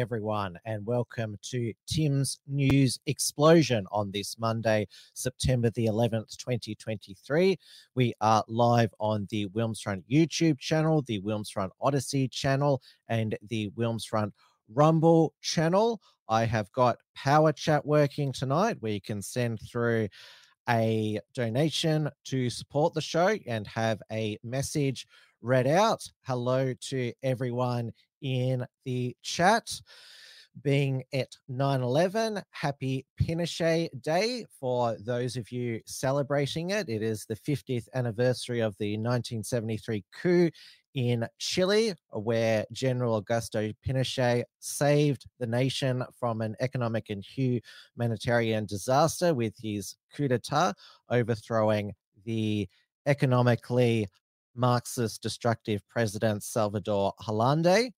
Everyone, and welcome to Tim's News Explosion on this Monday, September the 11th, 2023. We are live on the Wilmsfront YouTube channel, the Wilmsfront Odysee channel, and the Wilmsfront Rumble channel. I have got Power Chat working tonight where you can send through a donation to support the show and have a message read out. Hello to everyone in the chat. Being at 9 11, happy Pinochet Day for those of you celebrating it. It is the 50th anniversary of the 1973 coup in Chile, where General Augusto Pinochet saved the nation from an economic and humanitarian disaster with his coup d'etat, overthrowing the economically Marxist destructive president Salvador Allende.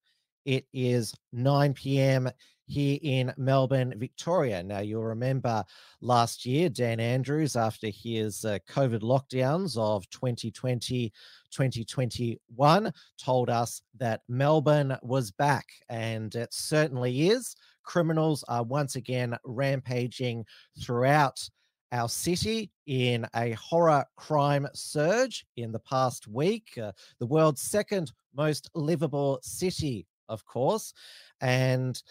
It is 9 p.m. here in Melbourne, Victoria. Now, you'll remember last year, Dan Andrews, after his uh, COVID lockdowns of 2020, 2021, told us that Melbourne was back, and it certainly is. Criminals are once again rampaging throughout our city in a horror crime surge in the past week. Uh, the world's second most livable city, of course. And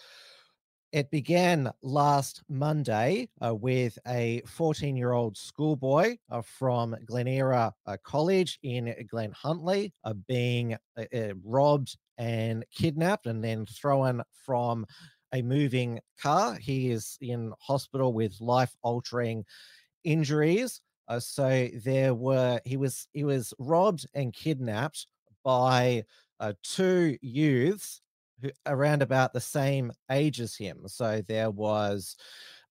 it began last Monday uh, with a 14 year old schoolboy uh, from Glen Eira uh, College in Glen Huntly uh, being uh, uh, robbed and kidnapped and then thrown from a moving car. He is in hospital with life altering injuries. So there were he was he was robbed and kidnapped by two youths who around about the same age as him. So there was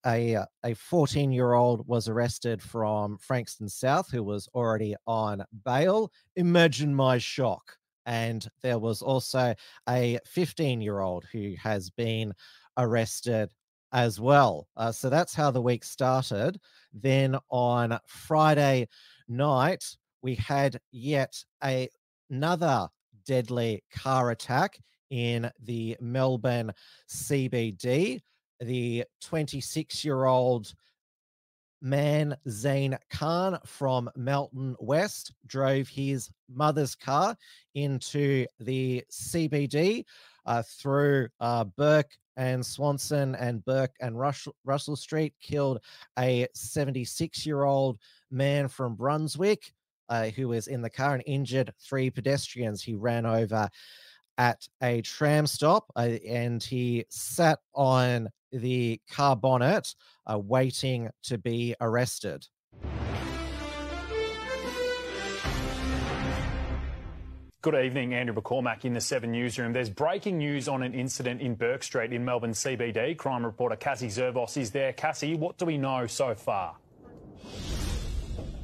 a uh, a 14 year old was arrested from Frankston South who was already on bail. Imagine my shock. And there was also a 15 year old who has been arrested as well. Uh, so that's how the week started. Then on Friday night, we had yet a, another deadly car attack in the Melbourne CBD. The 26 year old man, Zane Khan from Melton West, drove his mother's car into the CBD uh, through uh, Bourke and Swanston and Bourke and Russell, Russell Street, killed a 76 year old man from Brunswick uh, who was in the car and injured three pedestrians. He ran over at a tram stop uh, and he sat on the car bonnet uh, waiting to be arrested. Good evening, Andrew McCormack in the 7 Newsroom. There's breaking news on an incident in Bourke Street in Melbourne CBD. Crime reporter Cassie Zervos is there. Cassie, what do we know so far?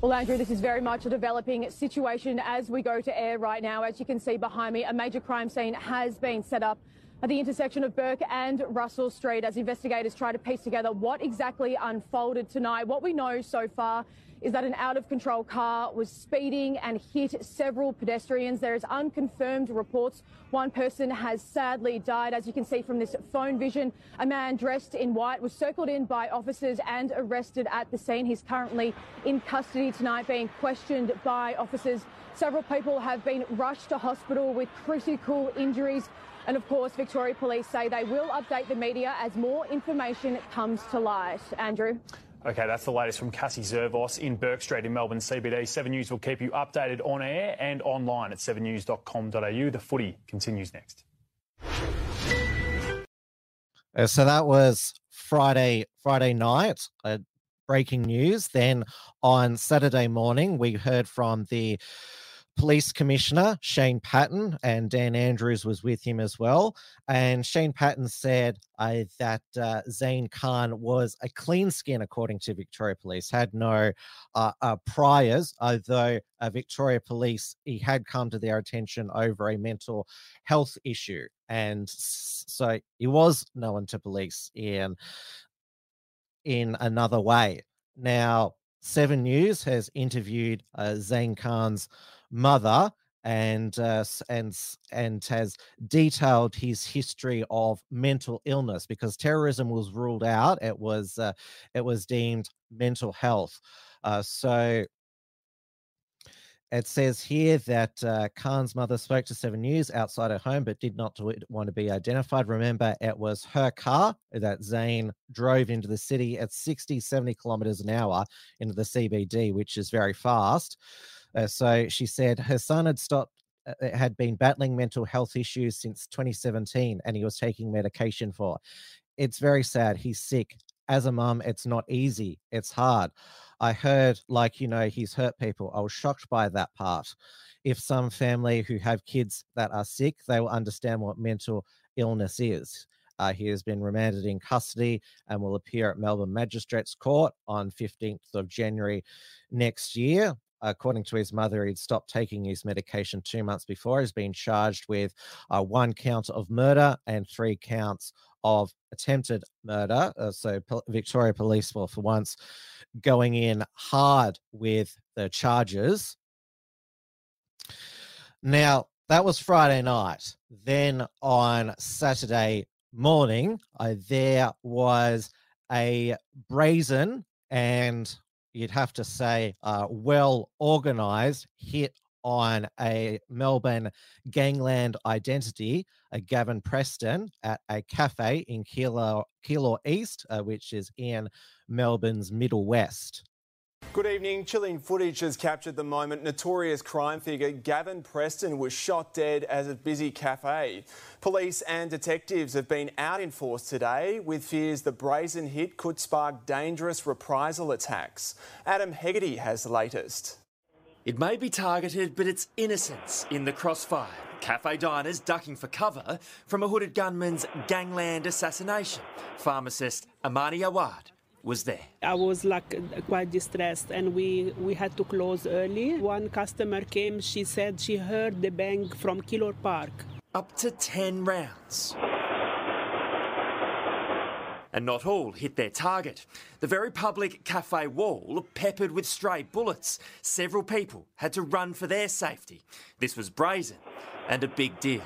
Well, Andrew, this is very much a developing situation as we go to air right now. As you can see behind me, a major crime scene has been set up at the intersection of Bourke and Russell Street as investigators try to piece together what exactly unfolded tonight. What we know so far is that an out of control car was speeding and hit several pedestrians. There is unconfirmed reports. One person has sadly died. As you can see from this phone vision, a man dressed in white was circled in by officers and arrested at the scene. He's currently in custody tonight being questioned by officers. Several people have been rushed to hospital with critical injuries. And of course, Victoria Police say they will update the media as more information comes to light. Andrew. Okay, that's the latest from Cassie Zervos in Bourke Street in Melbourne CBD. 7 News will keep you updated on air and online at 7news.com.au. The footy continues next. Uh, so that was Friday Friday night. Uh, breaking news. Then on Saturday morning, we heard from the police commissioner Shane Patton, and Dan Andrews was with him as well. And Shane Patton said uh, that uh, Zane Khan was a clean skin, according to Victoria Police, had no uh, uh priors, although uh, Victoria Police he had come to their attention over a mental health issue, and so he was known to police in in another way. Now, Seven News has interviewed uh, Zane Khan's mother and uh, and and has detailed his history of mental illness because terrorism was ruled out. It was uh, it was deemed mental health. Uh, so it says here that uh, Khan's mother spoke to Seven News outside her home, but did not want to be identified. Remember, it was her car that Zane drove into the city at 60, 70 kilometers an hour into the CBD, which is very fast. Uh, so she said her son had stopped uh, had been battling mental health issues since 2017 and he was taking medication for it's very sad he's sick. As a mum it's not easy it's hard. I heard like you know he's hurt people. I was shocked by that part. If some family who have kids that are sick they will understand what mental illness is. Uh, he has been remanded in custody and will appear at Melbourne Magistrates Court on 15th of January next year according to his mother, he'd stopped taking his medication two months before. He's been charged with uh, one count of murder and three counts of attempted murder. Uh, so P- Victoria Police were for once going in hard with the charges. Now, that was Friday night. Then on Saturday morning, uh, there was a brazen and you'd have to say, uh, well organized hit on a Melbourne gangland identity, a Gavin Preston at a cafe in Keilor, Keilor East, uh, which is in Melbourne's Middle West. Good evening. Chilling footage has captured the moment notorious crime figure Gavin Preston was shot dead at a busy cafe. Police and detectives have been out in force today with fears the brazen hit could spark dangerous reprisal attacks. Adam Hegarty has the latest. It may be targeted, but it's innocence in the crossfire. Cafe diners ducking for cover from a hooded gunman's gangland assassination. Pharmacist Amani Awad was there. I was like quite distressed and we, we had to close early. One customer came, she said she heard the bang from Keilor Park. Up to 10 rounds. And not all hit their target. The very public cafe wall peppered with stray bullets. Several people had to run for their safety. This was brazen and a big deal.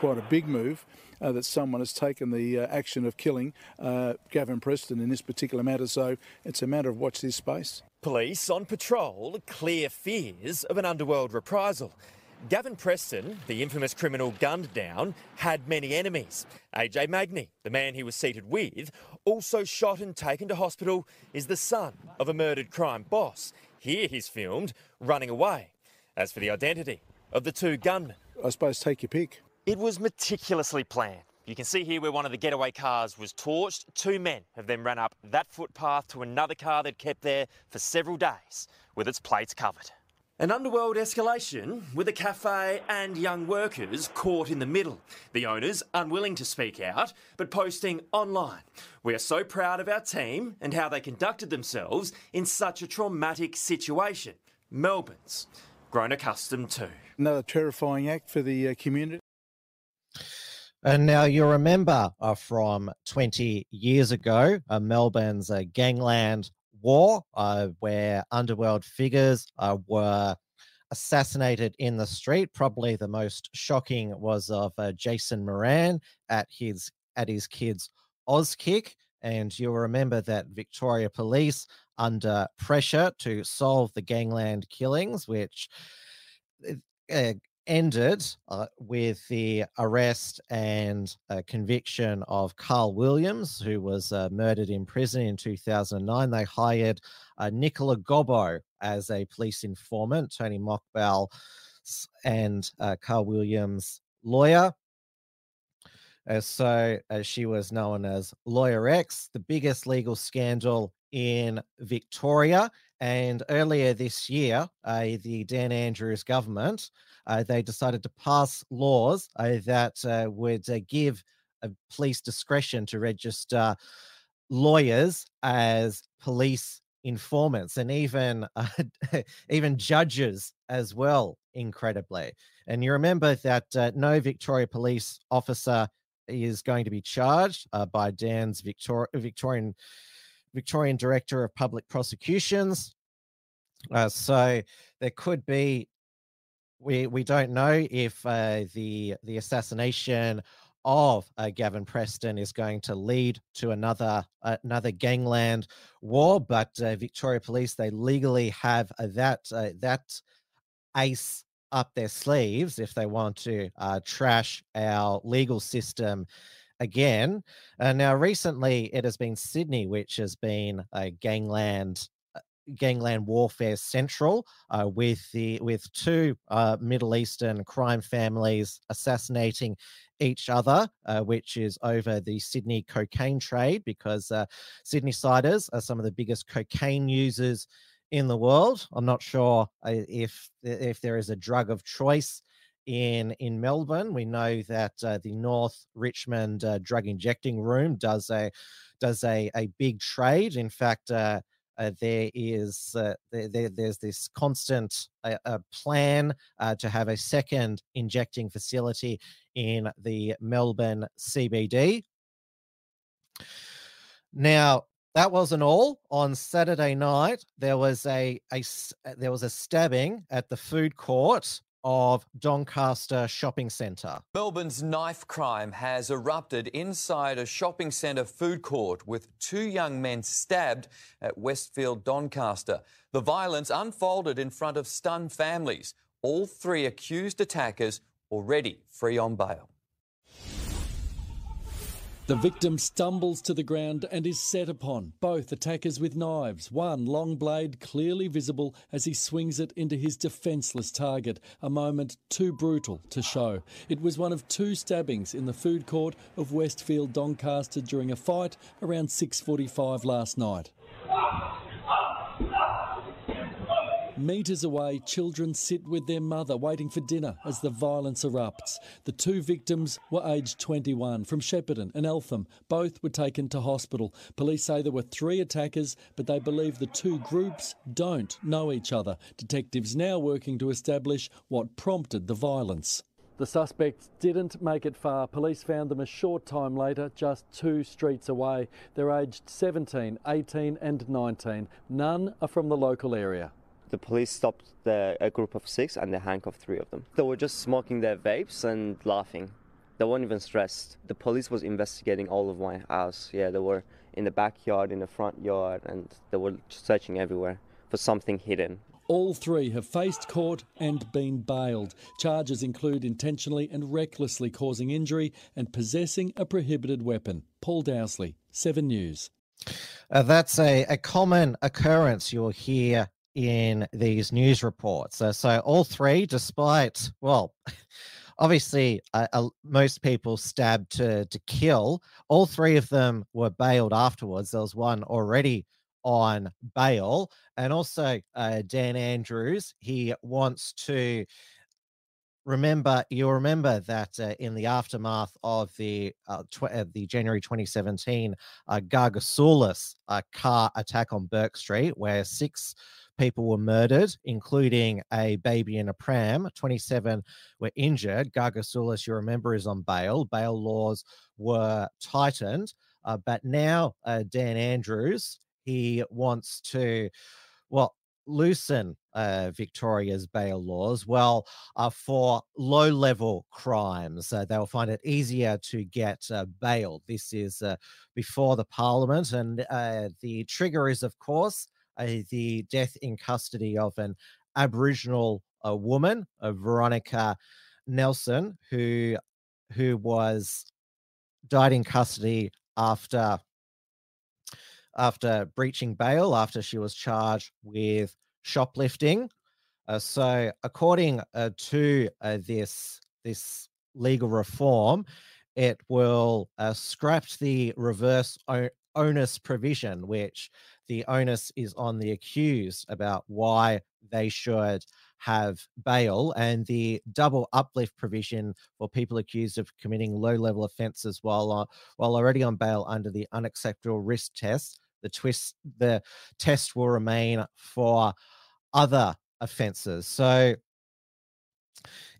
Quite a big move uh, that someone has taken the uh, action of killing uh, Gavin Preston in this particular matter. So it's a matter of watch this space. Police on patrol clear fears of an underworld reprisal. Gavin Preston, the infamous criminal gunned down, had many enemies. AJ Magni, the man he was seated with, also shot and taken to hospital, is the son of a murdered crime boss. Here he's filmed running away. As for the identity of the two gunmen, I suppose take your pick. It was meticulously planned. You can see here where one of the getaway cars was torched. Two men have then ran up that footpath to another car they'd kept there for several days with its plates covered. An underworld escalation with a cafe and young workers caught in the middle. The owners unwilling to speak out, but posting online. We are so proud of our team and how they conducted themselves in such a traumatic situation. Melbourne's grown accustomed to. Another terrifying act for the uh, community. And now you remember uh, from 20 years ago, uh, Melbourne's uh, gangland war, uh, where underworld figures uh, were assassinated in the street. Probably the most shocking was of uh, Jason Moran at his at his kids' Auskick. And you'll remember that Victoria Police, under pressure to solve the gangland killings, which uh, ended uh, with the arrest and uh, conviction of Carl Williams, who was uh, murdered in prison in 2009. They hired uh, Nicola Gobbo as a police informant, Tony Mokbel and uh, Carl Williams' lawyer. Uh, so she was known as Lawyer X, the biggest legal scandal in Victoria. And earlier this year, uh, the Dan Andrews government uh, they decided to pass laws uh, that uh, would uh, give police discretion to register lawyers as police informants and even even judges as well incredibly. And you remember that uh, no victoria police officer is going to be charged uh, by dan's Victor- victorian victorian director of public prosecutions. Uh, so there could be we we don't know if uh, the the assassination of uh, Gavin Preston is going to lead to another another gangland war, but uh, Victoria Police they legally have uh, that uh, that ace up their sleeves if they want to trash our legal system again. And now, recently it has been Sydney which has been a gangland gangland warfare central uh, with the with two uh, Middle Eastern crime families assassinating each other, uh, which is over the Sydney cocaine trade because uh, Sydney siders are some of the biggest cocaine users in the world. I'm not sure uh, if if there is a drug of choice in in Melbourne. We know that uh, the North Richmond drug injecting room does a does a, a big trade. In fact, uh, uh, there is uh, there, there, there's this constant uh, plan uh, to have a second injecting facility in the Melbourne CBD. Now, that wasn't all. On Saturday night, there was a, a there was a stabbing at the food court of Doncaster Shopping Centre. Melbourne's knife crime has erupted inside a shopping centre food court with two young men stabbed at Westfield Doncaster. The violence unfolded in front of stunned families. All three accused attackers already free on bail. The victim stumbles to the ground and is set upon, both attackers with knives, one long blade clearly visible as he swings it into his defenceless target, a moment too brutal to show. It was one of two stabbings in the food court of Westfield Doncaster during a fight around 6.45 last night. Metres away, children sit with their mother waiting for dinner as the violence erupts. The two victims were aged 21 from Shepparton and Eltham. Both were taken to hospital. Police say there were three attackers, but they believe the two groups don't know each other. Detectives now working to establish what prompted the violence. The suspects didn't make it far. Police found them a short time later, just two streets away. They're aged 17, 18, and 19. None are from the local area the police stopped the, a group of six and they handcuffed three of them. They were just smoking their vapes and laughing. They weren't even stressed. The police was investigating all of my house. Yeah, they were in the backyard, in the front yard, and they were searching everywhere for something hidden. All three have faced court and been bailed. Charges include intentionally and recklessly causing injury and possessing a prohibited weapon. Paul Dowsley, 7 News. Uh, that's a, a common occurrence you'll hear in these news reports. Uh, so all three, despite well, obviously uh, uh, most people stabbed to to kill, all three of them were bailed afterwards. There was one already on bail, and also uh, Dan Andrews. He wants to remember you'll remember that uh, in the aftermath of the uh, tw- uh, the January 2017 uh, Gargasoulas uh, car attack on Bourke Street, where six people were murdered, including a baby in a pram. 27 were injured. Gargasoulas, you remember, is on bail. Bail laws were tightened. Uh, but now uh, Dan Andrews, he wants to, well, loosen uh, Victoria's bail laws? Well, uh, for low level crimes, uh, they'll find it easier to get uh, bail. This is uh, before the parliament, and uh, the trigger is, of course, the death in custody of an Aboriginal uh, woman, uh, Veronica Nelson, who who was died in custody after after breaching bail after she was charged with shoplifting. Uh, so, according uh, to uh, this this legal reform, it will uh, scrap the reverse onus provision, which the onus is on the accused about why they should have bail and the double uplift provision for people accused of committing low level offences while uh, while already on bail under the unacceptable risk test. The twist the test will remain for other offences. So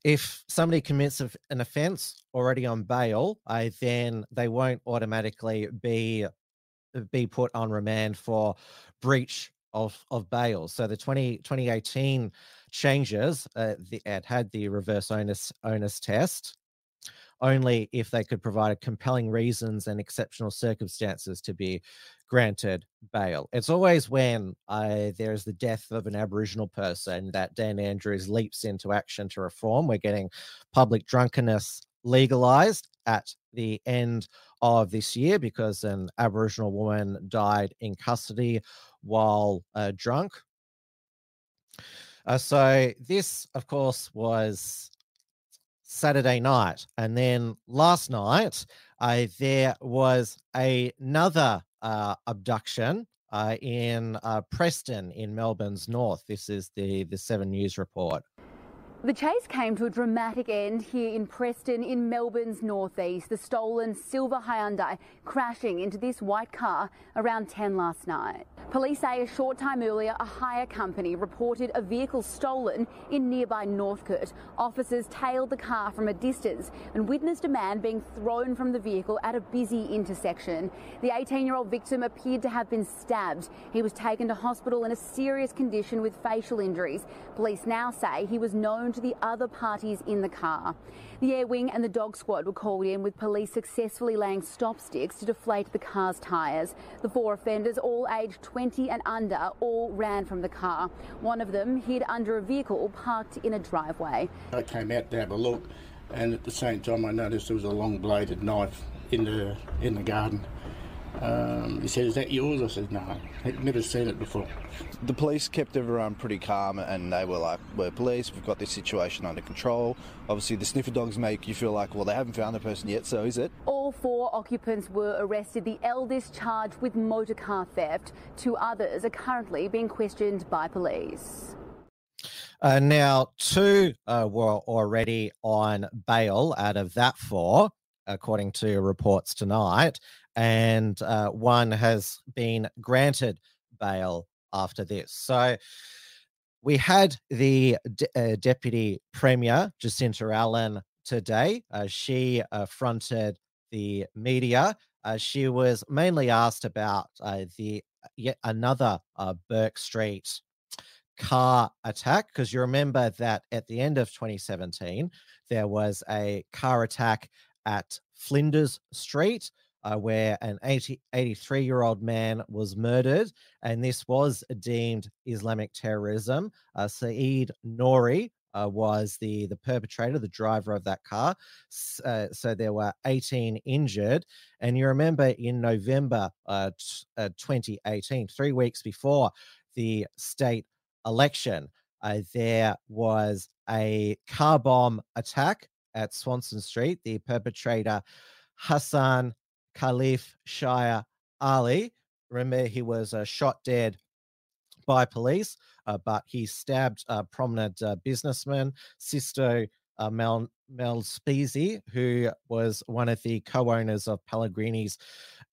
if somebody commits an offence already on bail, then they won't automatically be be put on remand for breach of of bail. So the 20, 2018 changes uh, the, it had the reverse onus onus test only if they could provide compelling reasons and exceptional circumstances to be granted bail. It's always when uh, there's the death of an Aboriginal person that Dan Andrews leaps into action to reform. We're getting public drunkenness legalized at the end of this year because an Aboriginal woman died in custody while uh, drunk. Uh, so, this, of course, was Saturday night. And then last night, uh, there was a, another uh, abduction uh, in uh, Preston in Melbourne's north. This is the, the Seven News report. The chase came to a dramatic end here in Preston in Melbourne's northeast. The stolen silver Hyundai crashing into this white car around 10 last night. Police say a short time earlier, a hire company reported a vehicle stolen in nearby Northcote. Officers tailed the car from a distance and witnessed a man being thrown from the vehicle at a busy intersection. The 18 year old victim appeared to have been stabbed. He was taken to hospital in a serious condition with facial injuries. Police now say he was known to the other parties in the car. The air wing and the dog squad were called in with police successfully laying stop sticks to deflate the car's tyres. The four offenders, all aged 20 and under, all ran from the car. One of them hid under a vehicle parked in a driveway. I came out to have a look and at the same time I noticed there was a long bladed knife in the in the garden. Um, he said, Is that yours? I said, No, I'd never seen it before. The police kept everyone pretty calm and they were like, We're police, we've got this situation under control. Obviously, the sniffer dogs make you feel like, Well, they haven't found the person yet, so is it? All four occupants were arrested, the eldest charged with motor car theft. Two others are currently being questioned by police. Uh, now, two uh, were already on bail out of that four, according to reports tonight and uh, one has been granted bail after this. So we had the de- uh, Deputy Premier, Jacinta Allan, today. Uh, she uh, fronted the media. Uh, she was mainly asked about uh, the yet another Bourke Street car attack because you remember that at the end of 2017 there was a car attack at Flinders Street uh, where an 80, 83 year old man was murdered, and this was deemed Islamic terrorism. Uh, Saeed Noori uh, was the, the perpetrator, the driver of that car. Uh, so there were 18 injured. And you remember in November uh, t- uh, 2018, three weeks before the state election, there was a car bomb attack at Swanston Street. The perpetrator, Hassan Khalif Shire Ali. Remember, he was uh, shot dead by police, uh, but he stabbed a prominent uh, businessman, Sisto uh, Mel, Speasy, who was one of the co-owners of Pellegrini's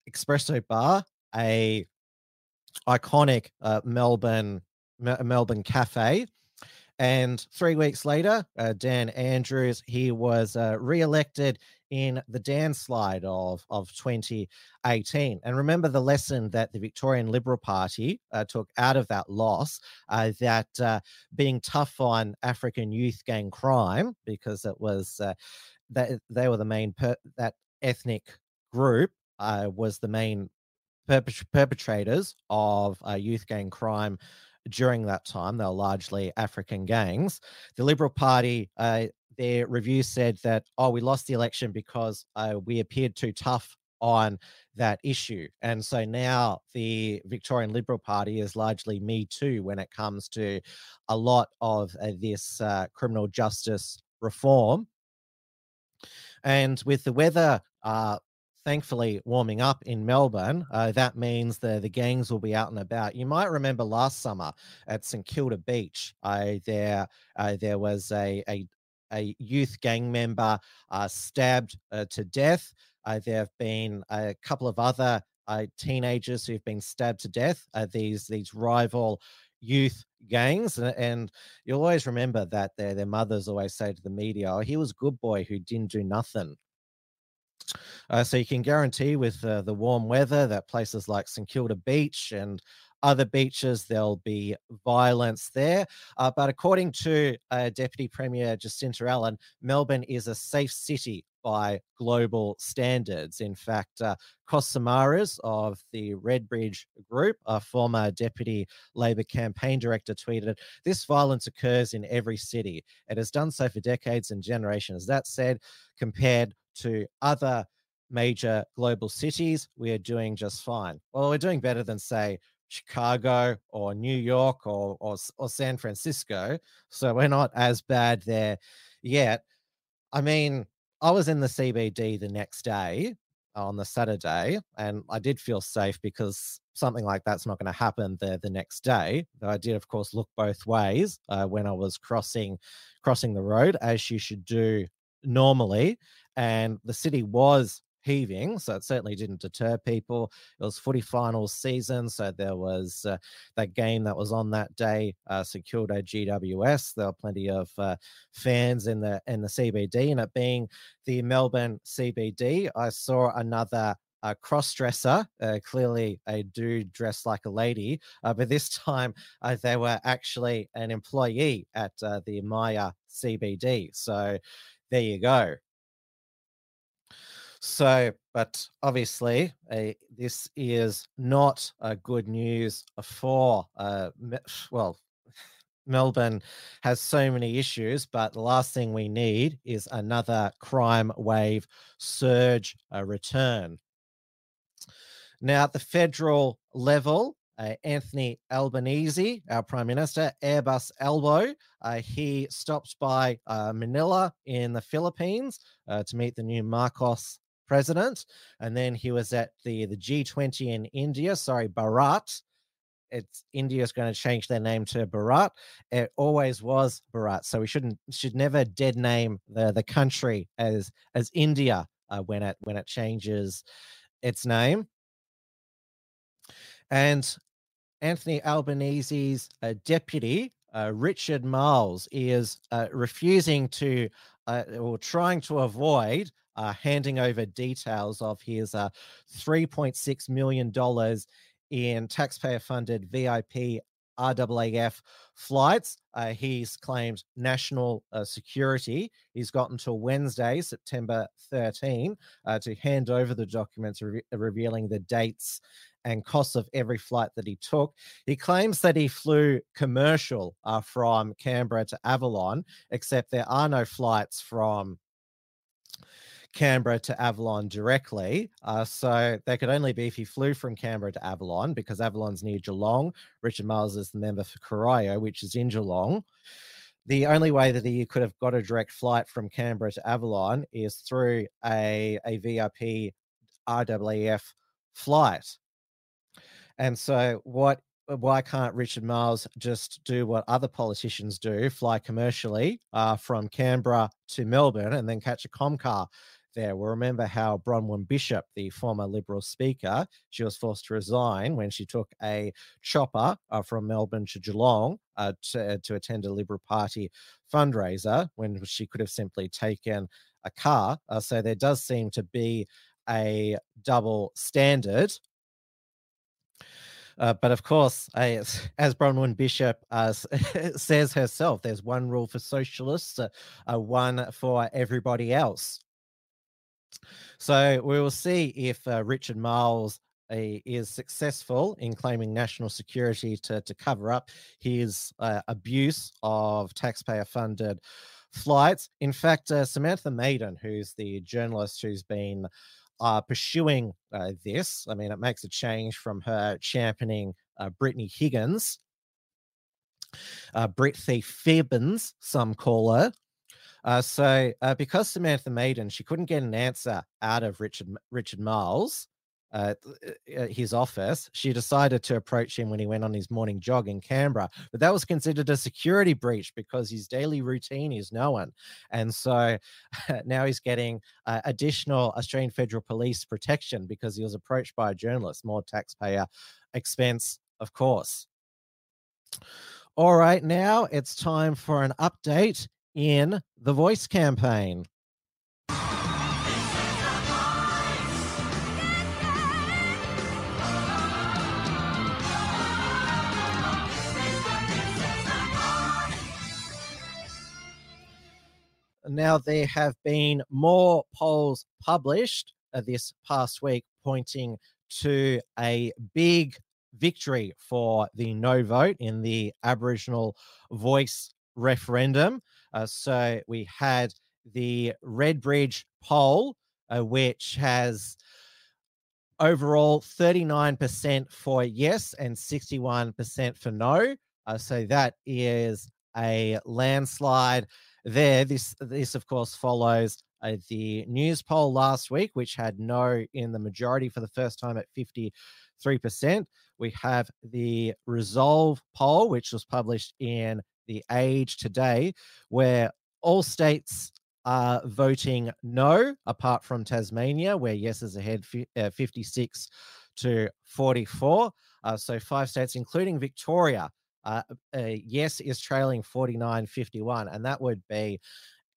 Espresso Bar, a iconic uh, Melbourne Melbourne cafe. And three weeks later, uh, Dan Andrews, he was uh, re-elected in the landslide of, of 2018. And remember the lesson that the Victorian Liberal Party uh, took out of that loss uh, that uh, being tough on African youth gang crime, because it was uh, that they were the main, per- that ethnic group was the main perpetrators of youth gang crime during that time. They were largely African gangs. The Liberal Party uh, their review said that, oh, we lost the election because uh, we appeared too tough on that issue. And so now the Victorian Liberal Party is largely Me Too when it comes to a lot of uh, this uh, criminal justice reform. And with the weather uh, thankfully warming up in Melbourne. Uh, that means the the gangs will be out and about. You might remember last summer at St Kilda Beach, uh, there uh, there was a, a a youth gang member uh, stabbed uh, to death. Uh, there have been a couple of other teenagers who've been stabbed to death. these these rival youth gangs and, and you'll always remember that their, their mothers always say to the media oh he was a good boy who didn't do nothing uh, so you can guarantee with uh, the warm weather that places like St Kilda Beach and other beaches there'll be violence there. Uh, but according to uh, Deputy Premier Jacinta Allan, Melbourne is a safe city by global standards. In fact, uh, of the Redbridge Group, a former Deputy Labor campaign director, tweeted, This violence occurs in every city. It has done so for decades and generations. That said, compared to other major global cities, we are doing just fine. Well, we're doing better than, say, Chicago or New York or, or, or San Francisco. So we're not as bad there yet. I mean, I was in the CBD the next day on the Saturday, and I did feel safe because something like that's not going to happen there the next day. Though I did, of course, look both ways uh, when I was crossing crossing the road, as you should do normally and the city was heaving, so it certainly didn't deter people. It was footy finals season, so there was uh, that game that was on that day, uh, secured a GWS. There were plenty of uh, fans in the in the CBD, and it being the Melbourne CBD, I saw another a cross dresser, uh, clearly a dude dressed like a lady, uh, but this time uh, they were actually an employee at uh, the Myer CBD. So there you go. So, but obviously, uh, this is not uh, good news for, uh, well, Melbourne has so many issues, but the last thing we need is another crime wave surge uh, return. Now, at the federal level, uh, Anthony Albanese, our Prime Minister, Airbus Albo. Uh, he stopped by uh, Manila in the Philippines uh, to meet the new Marcos president. And then he was at the, the G20 in India, sorry, Bharat. It's India is going to change their name to Bharat. It always was Bharat, so we shouldn't should never dead name the the country as as India uh, when it when it changes its name. And Anthony Albanese's uh, deputy, uh, Richard Marles, is uh, refusing to uh, or trying to avoid uh, handing over details of his uh, $3.6 million in taxpayer funded VIP RAAF flights. Uh, he's claimed national uh, security. He's got until Wednesday, September 13, uh, to hand over the documents re- revealing the dates and costs of every flight that he took. He claims that he flew commercial uh, from Canberra to Avalon, except there are no flights from Canberra to Avalon directly. Uh, so they could only be if he flew from Canberra to Avalon because Avalon's near Geelong. Richard Marles is the member for Corio, which is in Geelong. The only way that he could have got a direct flight from Canberra to Avalon is through a, a VIP RWF flight. And so, what? Why can't Richard Marles just do what other politicians do, fly commercially uh, from Canberra to Melbourne, and then catch a Comcar there. We'll remember how Bronwyn Bishop, the former Liberal Speaker, she was forced to resign when she took a chopper uh, from Melbourne to Geelong uh, to, to attend a Liberal Party fundraiser when she could have simply taken a car. Uh, so there does seem to be a double standard. Uh, but of course, as, as Bronwyn Bishop uh, says herself, there's one rule for socialists, uh, one for everybody else. So we will see if uh, Richard Marles uh, is successful in claiming national security to, to cover up his uh, abuse of taxpayer funded flights. In fact, uh, Samantha Maiden, who's the journalist who's been uh, pursuing uh, this, I mean, it makes a change from her championing Brittany Higgins. Brit Thief Fibbins, some call her, Uh, so uh, because Samantha Maiden, she couldn't get an answer out of Richard Richard Marles, uh, uh, his office, she decided to approach him when he went on his morning jog in Canberra. But that was considered a security breach because his daily routine is known. And so now he's getting uh, additional Australian Federal Police protection because he was approached by a journalist, more taxpayer expense, of course. All right, now it's time for an update in the voice campaign. Now, there have been more polls published uh, this past week pointing to a big victory for the no vote in the Aboriginal voice referendum. Uh, so we had the Redbridge poll, uh, which has overall 39% for yes and 61% for no. Uh, so that is a landslide there. This, this of course, follows uh, the Newspoll last week, which had no in the majority for the first time at 53%. We have the Resolve poll, which was published in The Age today, where all states are voting no, apart from Tasmania, where yes is ahead uh, 56 to 44. Uh, so five states, including Victoria, uh, uh, yes is trailing 49 51 and that would be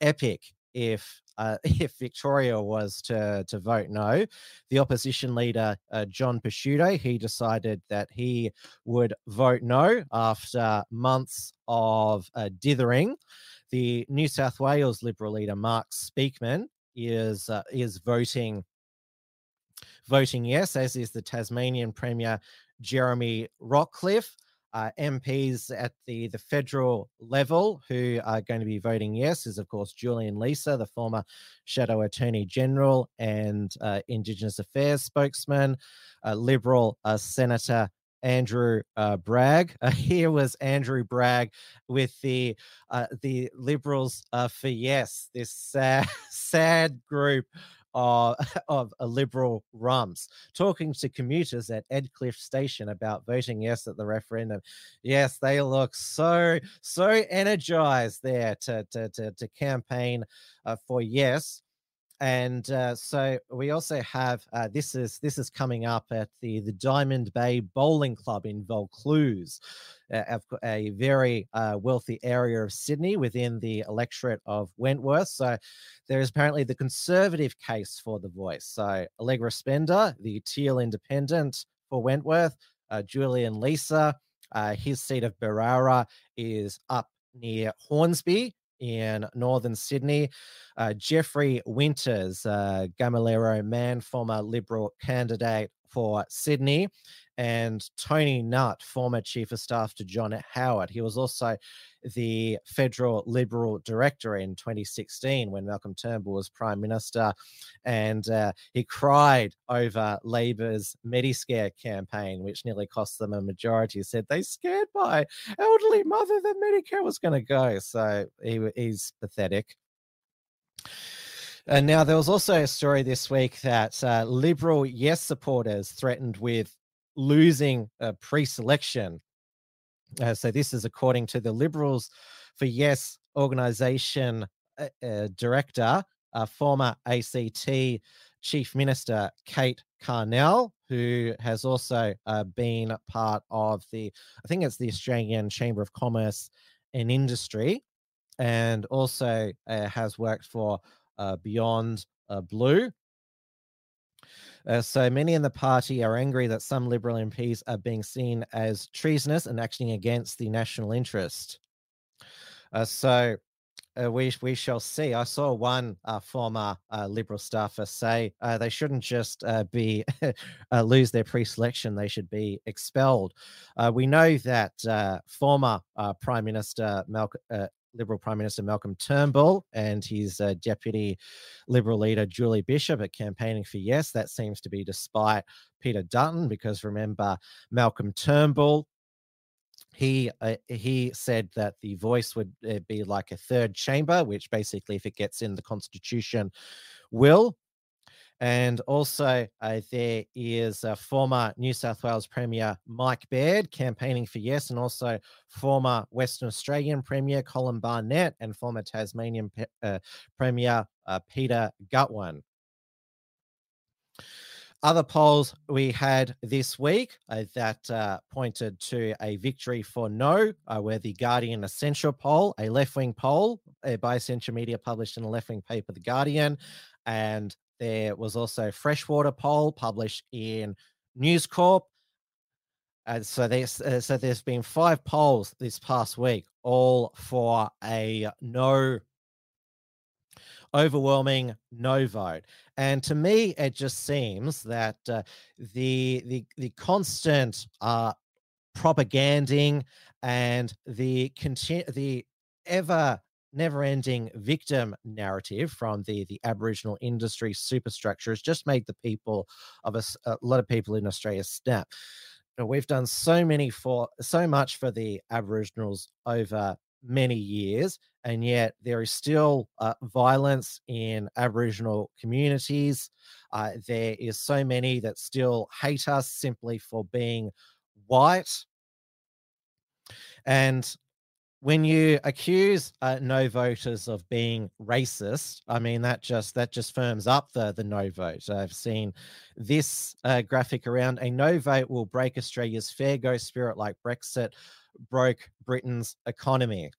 epic if uh, if Victoria was to to vote no, the opposition leader uh, John Pesutto he decided that he would vote no after months of uh, dithering. The New South Wales Liberal leader Mark Speakman is uh, is voting voting yes, as is the Tasmanian Premier Jeremy Rockliff uh, MPs at the, the federal level who are going to be voting yes is, of course, Julian Leeser, the former Shadow Attorney General and uh, Indigenous Affairs spokesman, uh, Liberal uh, Senator Andrew uh, Bragg. Here was Andrew Bragg with the uh, the Liberals for Yes, this sad, sad group of, of a liberal rums talking to commuters at Edgecliff Station about voting yes at the referendum. Yes, they look so so energized there to to to, to campaign uh, for yes and uh, so we also have uh, this is this is coming up at the the Diamond Bay Bowling Club in Vaucluse, a very uh, wealthy area of Sydney within the electorate of Wentworth. So there is apparently the conservative case for the voice. So Allegra Spender, the Teal Independent for Wentworth, uh, Julian Leeser, uh, his seat of Berowra is up near Hornsby in northern Sydney. Uh, Jeffrey Winters, uh, Gamilero man, former Liberal candidate for Sydney, and Tony Nutt, former Chief of Staff to John Howard. He was also the federal Liberal director in 2016 when Malcolm Turnbull was Prime Minister. And uh, he cried over Labor's Mediscare campaign, which nearly cost them a majority. He said they scared my elderly mother that Medicare was going to go. So he, he's pathetic. And now there was also a story this week that uh, Liberal Yes supporters threatened with losing a pre-selection. Uh, so this is according to the Liberals for Yes organization uh, uh, director, uh, former ACT Chief Minister Kate Carnell, who has also uh, been part of the, I think it's the Australian Chamber of Commerce and Industry, and also uh, has worked for Beyond Blue, uh, so many in the party are angry that some Liberal MPs are being seen as treasonous and acting against the national interest. Uh, so uh, we we shall see. I saw one uh, former uh, Liberal staffer say uh, they shouldn't just uh, be uh, lose their pre-selection; they should be expelled. we know that former Prime Minister Malcolm Liberal Prime Minister Malcolm Turnbull and his uh, deputy Liberal leader Julie Bishop are campaigning for yes. That seems to be despite Peter Dutton, because remember, Malcolm Turnbull he uh, he said that the voice would uh, be like a third chamber, which basically, if it gets in the constitution, will. And also, uh, there is a former New South Wales Premier Mike Baird campaigning for yes, and also former Western Australian Premier Colin Barnett and former Tasmanian pe- uh, Premier uh, Peter Gutwein. Other polls we had this week uh, that uh, pointed to a victory for no, uh, where the Guardian Essential poll, a left wing poll uh, by Essential Media published in a left wing paper, The Guardian, and there was also freshwater poll published in News Corp. And so there's uh, so there's been five polls this past week, all for a no overwhelming no vote. And to me, it just seems that uh, the the the constant uh, propaganding and the conti- the ever never-ending victim narrative from the the Aboriginal industry superstructure has just made the people of us a lot of people in Australia snap. We've done so many for so much for the Aboriginals over many years, and yet there is still uh, violence in Aboriginal communities. Uh, there is so many that still hate us simply for being white. And when you accuse uh, no voters of being racist, I mean that just that just firms up the the no vote. I've seen this uh, graphic around a no vote will break Australia's fair go spirit like Brexit broke Britain's economy.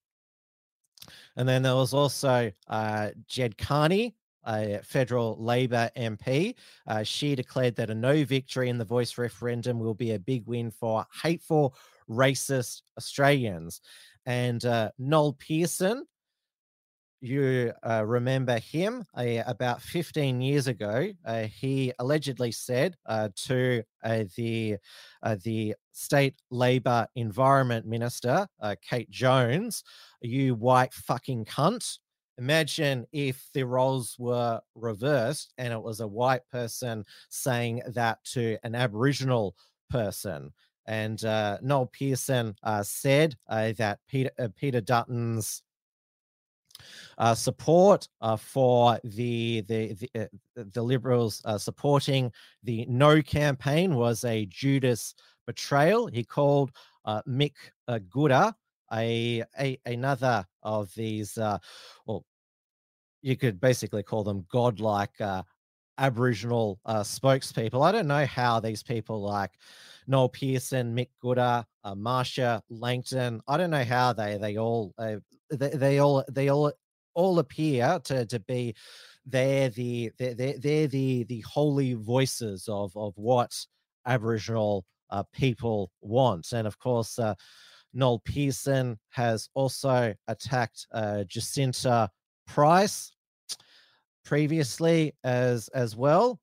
And then there was also uh, Ged Kearney, a federal Labor MP. Uh, she declared that a no victory in the voice referendum will be a big win for hateful, racist Australians. And uh, Noel Pearson, you uh, remember him uh, about 15 years ago. Uh, he allegedly said uh, to uh, the the state labor environment minister, Kate Jones, "You white fucking cunt." Imagine if the roles were reversed and it was a white person saying that to an Aboriginal person. And Noel Pearson said that Peter Peter Dutton's uh, support uh, for the the the, uh, the Liberals uh, supporting the No campaign was a Judas betrayal. He called uh, Mick uh, Gooda a, a another of these. well, you could basically call them godlike Aboriginal spokespeople. I don't know how these people like. Noel Pearson, Mick Gooda, uh, Marcia Langton. I don't know how they they all uh, they, they all they all all appear to to be they're the they're, they're, the the holy voices of of what Aboriginal uh, people want, and of course. Uh, Noel Pearson has also attacked uh, Jacinta Price previously as as well.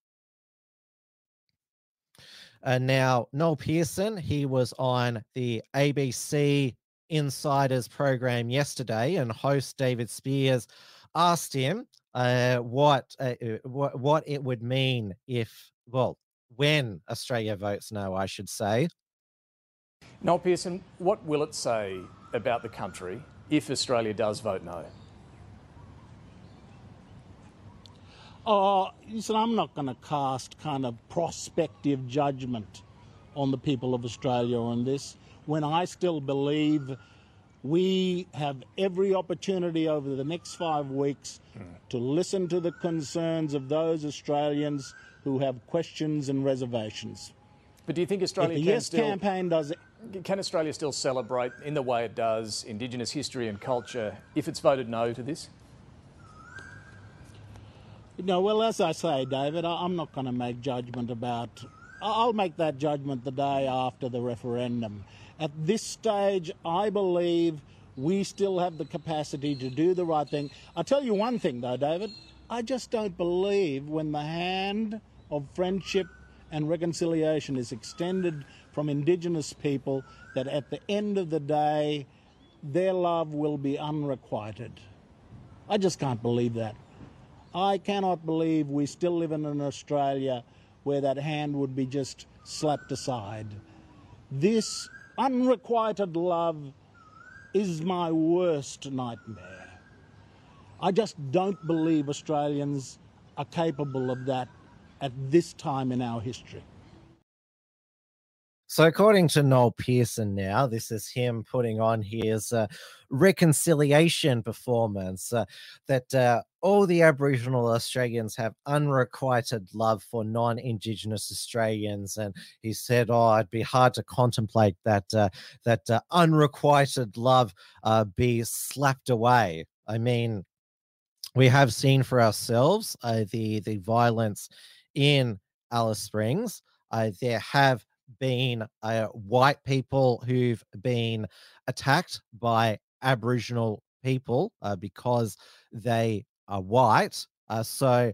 And now Noel Pearson, he was on the ABC Insiders program yesterday, and host David Speers asked him uh, what, uh, uh, what what it would mean if, well, when Australia votes no, I should say. Noel Pearson, what will it say about the country if Australia does vote no? Oh, listen, I'm not going to cast kind of prospective judgment on the people of Australia on this when I still believe we have every opportunity over the next five weeks to listen to the concerns of those Australians who have questions and reservations. But do you think Australia if the can Yes still, campaign does can Australia still celebrate in the way it does Indigenous history and culture if it's voted no to this? No, well, as I say, David, I'm not going to make judgment about. I'll make that judgment the day after the referendum. At this stage, I believe we still have the capacity to do the right thing. I'll tell you one thing, though, David. I just don't believe when the hand of friendship and reconciliation is extended from Indigenous people that at the end of the day, their love will be unrequited. I just can't believe that. I cannot believe we still live in an Australia where that hand would be just slapped aside. This Unrequited love is my worst nightmare. I just don't believe Australians are capable of that at this time in our history. So, according to Noel Pearson, now this is him putting on his uh, reconciliation performance uh, that uh, all the Aboriginal Australians have unrequited love for non Indigenous Australians, and he said, "Oh, it'd be hard to contemplate that uh, that uh, unrequited love uh, be slapped away." I mean, we have seen for ourselves the the violence in Alice Springs. there have been uh, white people who've been attacked by Aboriginal people uh, because they are white. Uh, so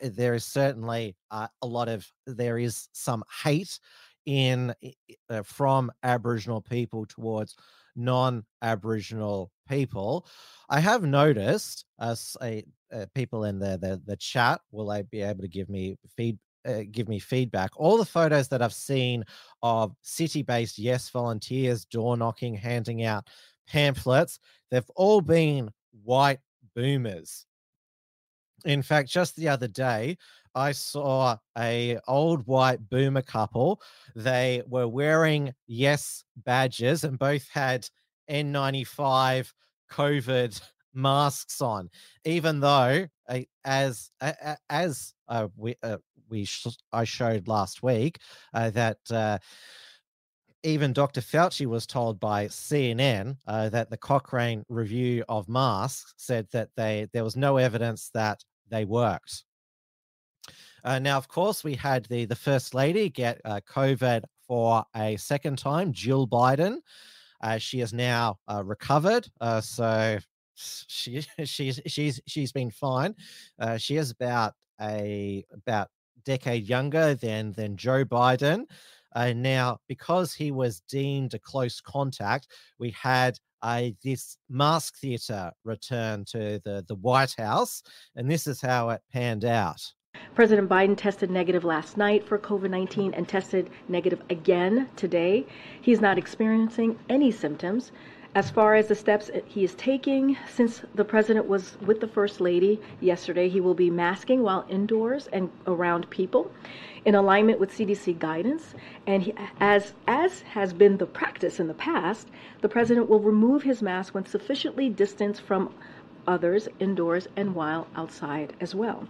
th- there is certainly uh, a lot of there is some hate in uh, from Aboriginal people towards non-Aboriginal people. I have noticed as uh, people in the, the the chat will I be able to give me feed uh, give me feedback. All the photos that I've seen of city based Yes volunteers door knocking, handing out pamphlets, they've all been white boomers. In fact, just the other day, I saw a old white boomer couple. They were wearing yes badges and both had N95 COVID masks on, even though uh, as uh, as uh, we uh, we sh- I showed last week uh, that uh, even Dr. Fauci was told by CNN that the Cochrane review of masks said that they there was no evidence that they worked. Uh, now, of course, we had the the first lady get uh, COVID for a second time, Jill Biden. Uh, she is now recovered, so she she's she's she's been fine. she is about a about decade younger than than Joe Biden. Uh, now, because he was deemed a close contact, we had uh, this mask theater return to the, the White House, and this is how it panned out. President Biden tested negative last night for COVID 19 and tested negative again today. He's not experiencing any symptoms. As far as the steps he is taking, since the president was with the First Lady yesterday, he will be masking while indoors and around people in alignment with CDC guidance. And he, as, as has been the practice in the past, the president will remove his mask when sufficiently distanced from others indoors and while outside as well.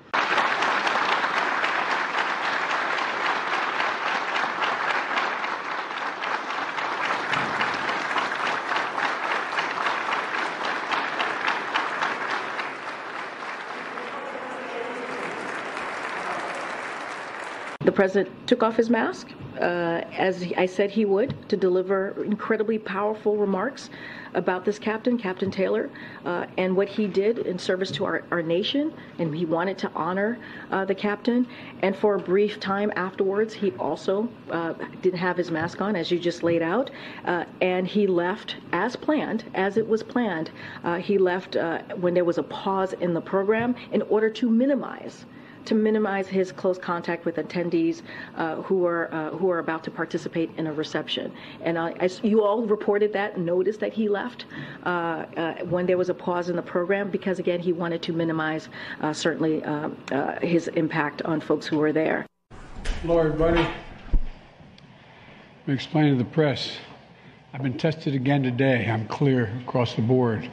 President took off his mask, uh, as I said he would, to deliver incredibly powerful remarks about this captain, Captain Taylor, uh, and what he did in service to our, our nation. And he wanted to honor uh, the captain. And for a brief time afterwards, he also uh, didn't have his mask on, as you just laid out. Uh, and he left as planned, as it was planned. Uh, he left when there was a pause in the program in order to minimize to minimize his close contact with attendees uh, who are uh, who are about to participate in a reception. And as you all reported that, noticed that he left uh, uh, when there was a pause in the program because again he wanted to minimize uh, certainly his impact on folks who were there. Let me explain to the press. I've been tested again today. I'm clear across the board.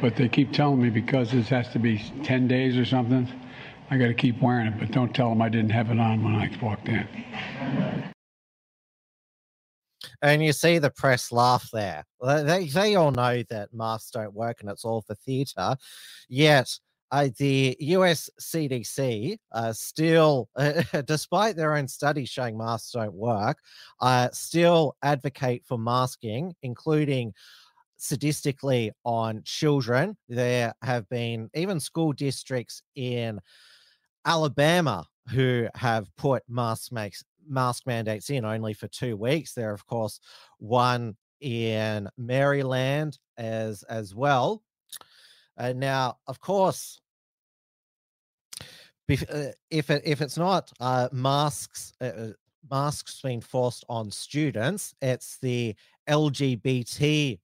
But they keep telling me because this has to be 10 days or something, I got to keep wearing it, but don't tell them I didn't have it on when I walked in. And you see the press laugh there. They, they all know that masks don't work and it's all for theatre. Yet, uh, the US CDC uh, still, uh, despite their own studies showing masks don't work, uh, still advocate for masking, including sadistically on children. There have been even school districts in Alabama, who have put mask makes mask mandates in only for two weeks. There, of course, one in Maryland as as well. Uh, now, of course, uh, if it, if it's not uh, masks uh, uh, masks being forced on students, it's the LGBT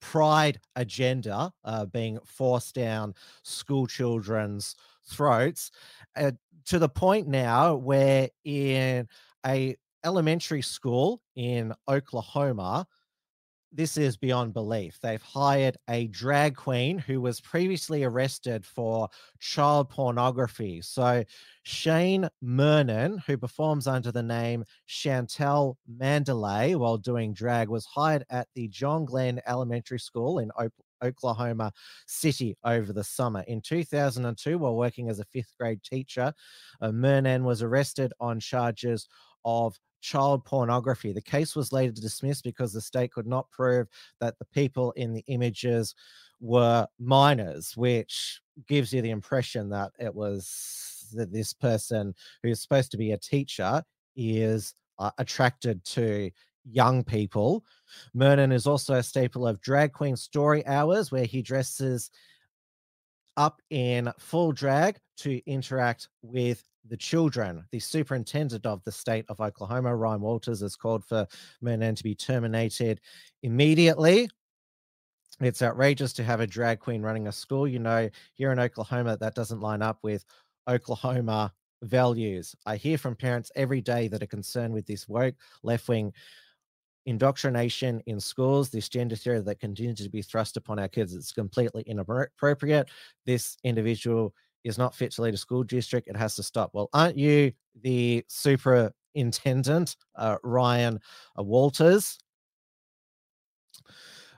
pride agenda uh, being forced down school children's throats uh, to the point now where in a elementary school in Oklahoma this is beyond belief. They've hired a drag queen who was previously arrested for child pornography. So, Shane Murnan, who performs under the name Chantel Mandalay while doing drag, was hired at the John Glenn Elementary School in Oklahoma City over the summer. In 2002, while working as a fifth grade teacher, uh, Murnan was arrested on charges of child pornography. The case was later dismissed because the state could not prove that the people in the images were minors, which gives you the impression that it was that this person who's supposed to be a teacher is uh, attracted to young people. Murnan is also a staple of drag queen story hours, where he dresses up in full drag to interact with the children. The superintendent of the state of Oklahoma, Ryan Walters, has called for Murnan to be terminated immediately. It's outrageous to have a drag queen running a school. You know, here in Oklahoma, that doesn't line up with Oklahoma values. I hear from parents every day that are concerned with this woke left wing indoctrination in schools, this gender theory that continues to be thrust upon our kids. It's completely inappropriate. This individual is not fit to lead a school district. It has to stop. Well, aren't you the superintendent, uh, Ryan uh, Walters?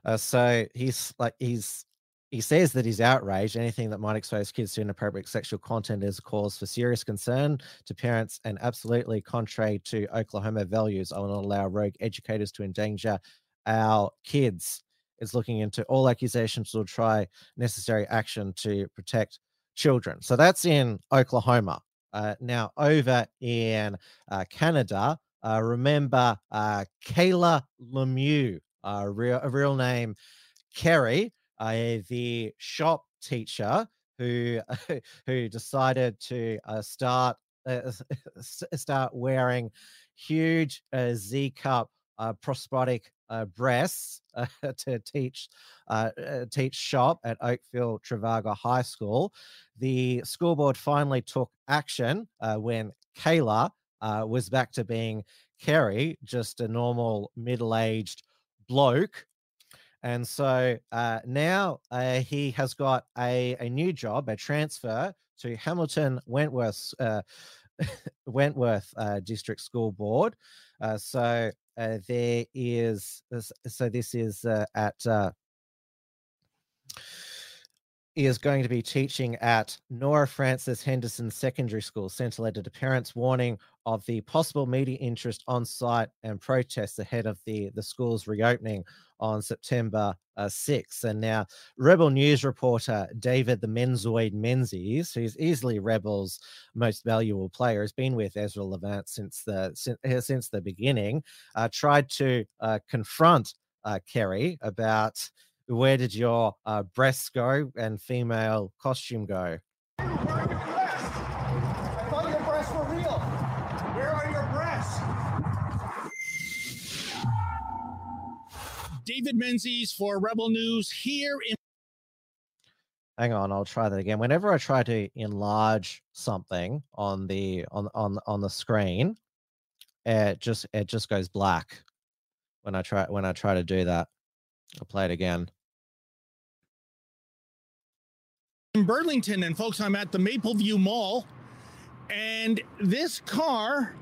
Uh, so he's like he's he says that he's outraged. Anything that might expose kids to inappropriate sexual content is a cause for serious concern to parents and absolutely contrary to Oklahoma values. I will not allow rogue educators to endanger our kids. Is looking into all accusations will try necessary action to protect children. So that's in Oklahoma. Uh, now, over in uh, Canada, uh, remember uh, Kayla Lemieux, uh, real, a real name, Kerry, uh, the shop teacher who who decided to uh, start start wearing huge Z cup uh, prosthetic uh, breasts uh, to teach uh, teach shop at Oakville Trafalgar High School. The school board finally took action when Kayla was back to being Kerry, just a normal middle-aged bloke. And so uh, now uh, he has got a, a new job, a transfer to Hamilton Wentworth uh, Wentworth District School Board. so uh, there is so this is uh, at uh, is going to be teaching at Nora Francis Henderson Secondary School. Sent a letter to parents warning of the possible media interest on site and protests ahead of the the school's reopening on September uh, 6th. And now, Rebel News reporter David the Menzoid Menzies, who's easily Rebel's most valuable player, has been with Ezra Levant since the since, uh, since the beginning, uh, tried to uh, confront uh, Kerry about where did your uh, breasts go and female costume go. David Menzies for Rebel News here in. Hang on, I'll try that again. Whenever I try to enlarge something on the on on on the screen, it just it just goes black when I try when I try to do that. I'll play it again. In Burlington, and folks, I'm at the Mapleview Mall, and this car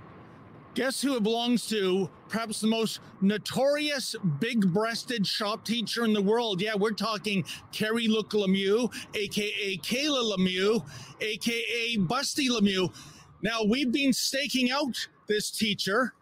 Guess who it belongs to? Perhaps the most notorious big breasted shop teacher in the world. Yeah, we're talking Kerry Look Lemieux, aka Kayla Lemieux, aka Busty Lemieux. Now, we've been staking out this teacher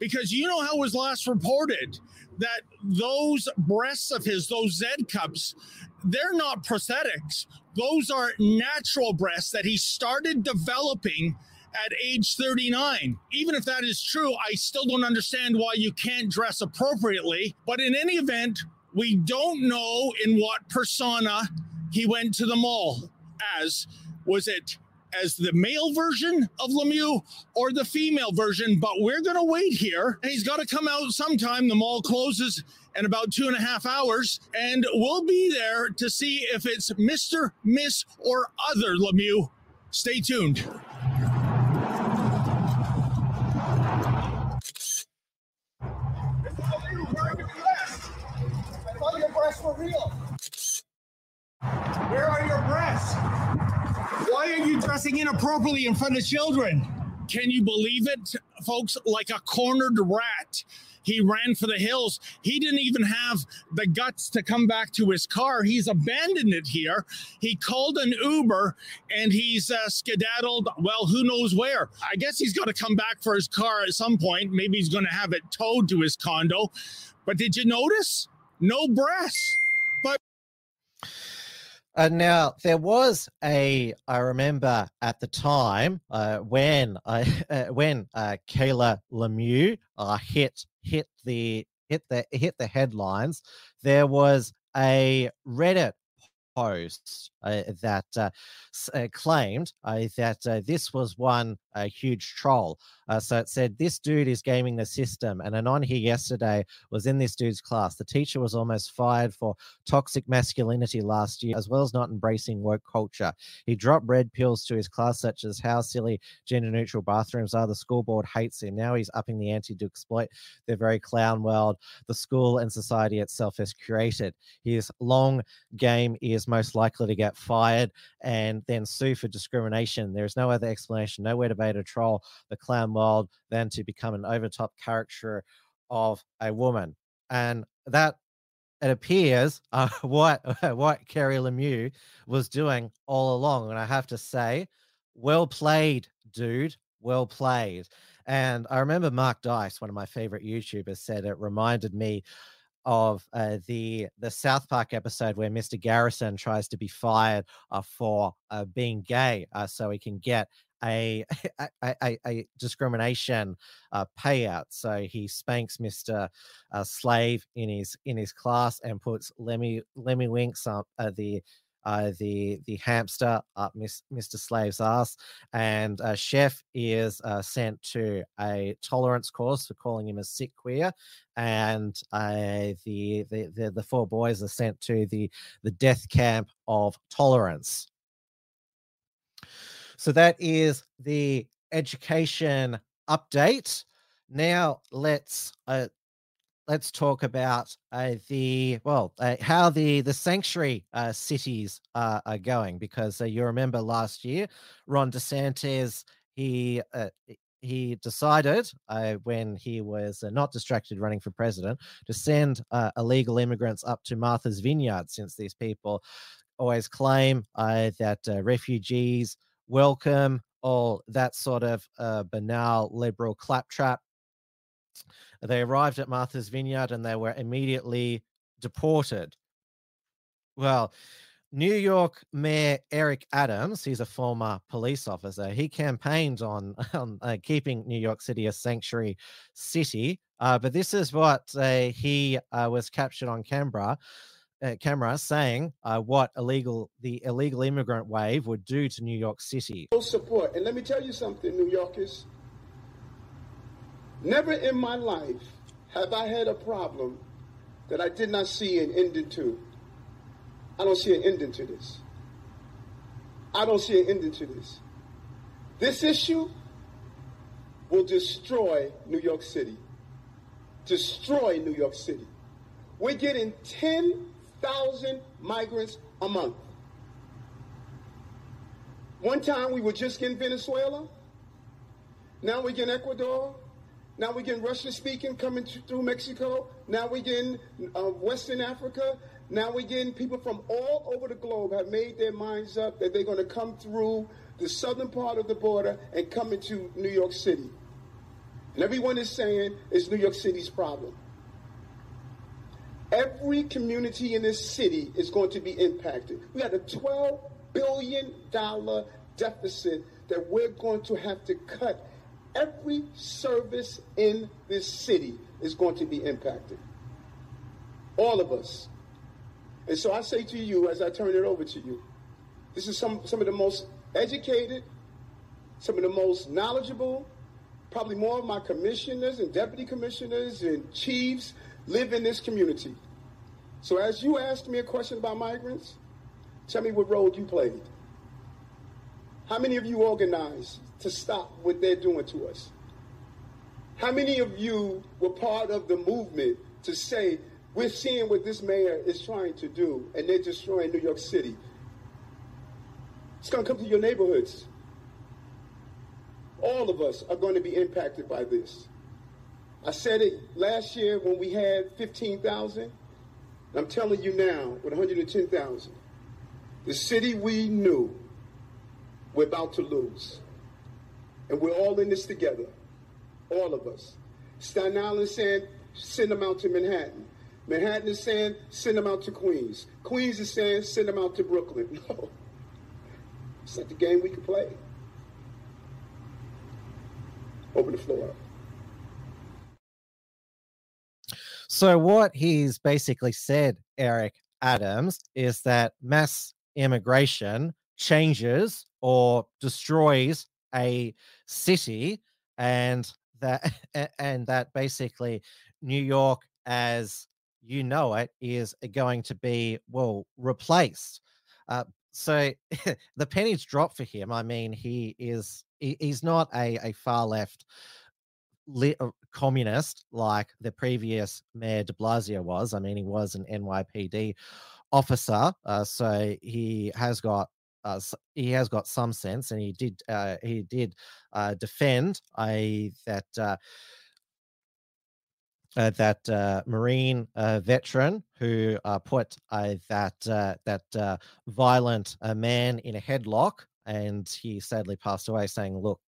because you know how it was last reported that those breasts of his, those Z cups, they're not prosthetics. Those are natural breasts that he started developing at age 39. Even if that is true, I still don't understand why you can't dress appropriately. But in any event, we don't know in what persona he went to the mall as. Was it as the male version of Lemieux or the female version, but we're going to wait here. And he's got to come out sometime. The mall closes in about two and a half hours, and we'll be there to see if it's Mr., Miss, or other Lemieux. Stay tuned. Where are your breasts? I thought your breasts were real. Where are your breasts? Why are you dressing inappropriately in front of children? Can you believe it, folks? Like a cornered rat. He ran for the hills. He didn't even have the guts to come back to his car. He's abandoned it here. He called an Uber and he's uh, skedaddled, well, who knows where. I guess he's got to come back for his car at some point. Maybe he's going to have it towed to his condo. But did you notice? No breasts. But Uh, now there was a I remember at the time uh, when I uh, when uh, Kayla Lemieux uh, hit hit the hit the hit the headlines. There was a Reddit post uh, that uh, claimed that this was one a huge troll. Uh, so it said this dude is gaming the system, and an on here yesterday was in this dude's class. The teacher was almost fired for toxic masculinity last year, as well as not embracing work culture. He dropped red pills to his class, such as how silly gender neutral bathrooms are. The school board hates him. Now he's upping the ante to exploit the very clown world the school and society itself has created. His long game is most likely to get fired and then sue for discrimination. There is no other explanation, nowhere to a troll the clown world than to become an overtop caricature of a woman. And that it appears uh, what what Kerry Lemieux was doing all along. And I have to say, well played, dude. Well played. And I remember Mark Dice, one of my favorite YouTubers, said it reminded me of uh, the the South Park episode where Mr. Garrison tries to be fired uh, for uh, being gay, uh, so he can get a a, a, a discrimination uh, payout. So he spanks Mr. Uh, Slave in his in his class and puts Lemmy Lemmiwinks up uh, the uh, the the hamster up Miss, Mr. Slave's ass, and uh, Chef is uh, sent to a tolerance course for calling him a sick queer, and uh, the, the the the four boys are sent to the the death camp of tolerance. So that is the education update. Now let's uh, let's talk about uh, the well uh, how the the sanctuary uh, cities uh, are going because uh, you remember last year Ron DeSantis he uh, he decided when he was not distracted running for president to send illegal immigrants up to Martha's Vineyard since these people always claim that refugees welcome all that sort of uh, banal liberal claptrap they arrived at Martha's Vineyard and they were immediately deported. Well, New York Mayor Eric Adams, he's a former police officer. He campaigned on, on uh, keeping New York City a sanctuary city. Uh, but this is what uh, he uh, was captured on camera, uh, camera saying uh, what illegal the illegal immigrant wave would do to New York City. Support. And let me tell you something, New Yorkers. Never in my life have I had a problem that I did not see an ending to. I don't see an ending to this. I don't see an ending to this. This issue will destroy New York City. Destroy New York City. We're getting 10,000 migrants a month. One time we were just in Venezuela. Now we're getting Ecuador. Now we're getting Russian speaking coming th- through Mexico. Now we're getting uh, Western Africa. Now we're getting people from all over the globe have made their minds up that they're going to come through the southern part of the border and come into New York City. And everyone is saying it's New York City's problem. Every community in this city is going to be impacted. We had a $12 billion deficit that we're going to have to cut. Every service in this city is going to be impacted. All of us. And so I say to you, as I turn it over to you, this is some, some of the most educated, some of the most knowledgeable, probably more of my commissioners and deputy commissioners and chiefs live in this community. So as you asked me a question about migrants, tell me what role you played. How many of you organized to stop what they're doing to us? How many of you were part of the movement to say, we're seeing what this mayor is trying to do, and they're destroying New York City? It's going to come to your neighborhoods. All of us are going to be impacted by this. I said it last year when we had 15,000. I'm telling you now, with 110,000, the city we knew we're about to lose. And we're all in this together, all of us. Staten Island saying, send them out to Manhattan. Manhattan is saying, send them out to Queens. Queens is saying, send them out to Brooklyn. No. It's not the game we can play. Open the floor up. So, what he's basically said, Eric Adams, is that mass immigration changes or destroys a city, and that and that basically New York, as you know it, is going to be well replaced. Uh, so the pennies drop for him. I mean, he is he, he's not a, a far left uh, communist like the previous mayor de Blasio was. I mean, he was an NYPD officer, uh, so he has got uh, he has got some sense, and he did uh, he did uh, defend a that. Uh, uh, that uh, Marine uh, veteran who uh, put uh, that uh, that violent man in a headlock, and he sadly passed away. Saying, "Look,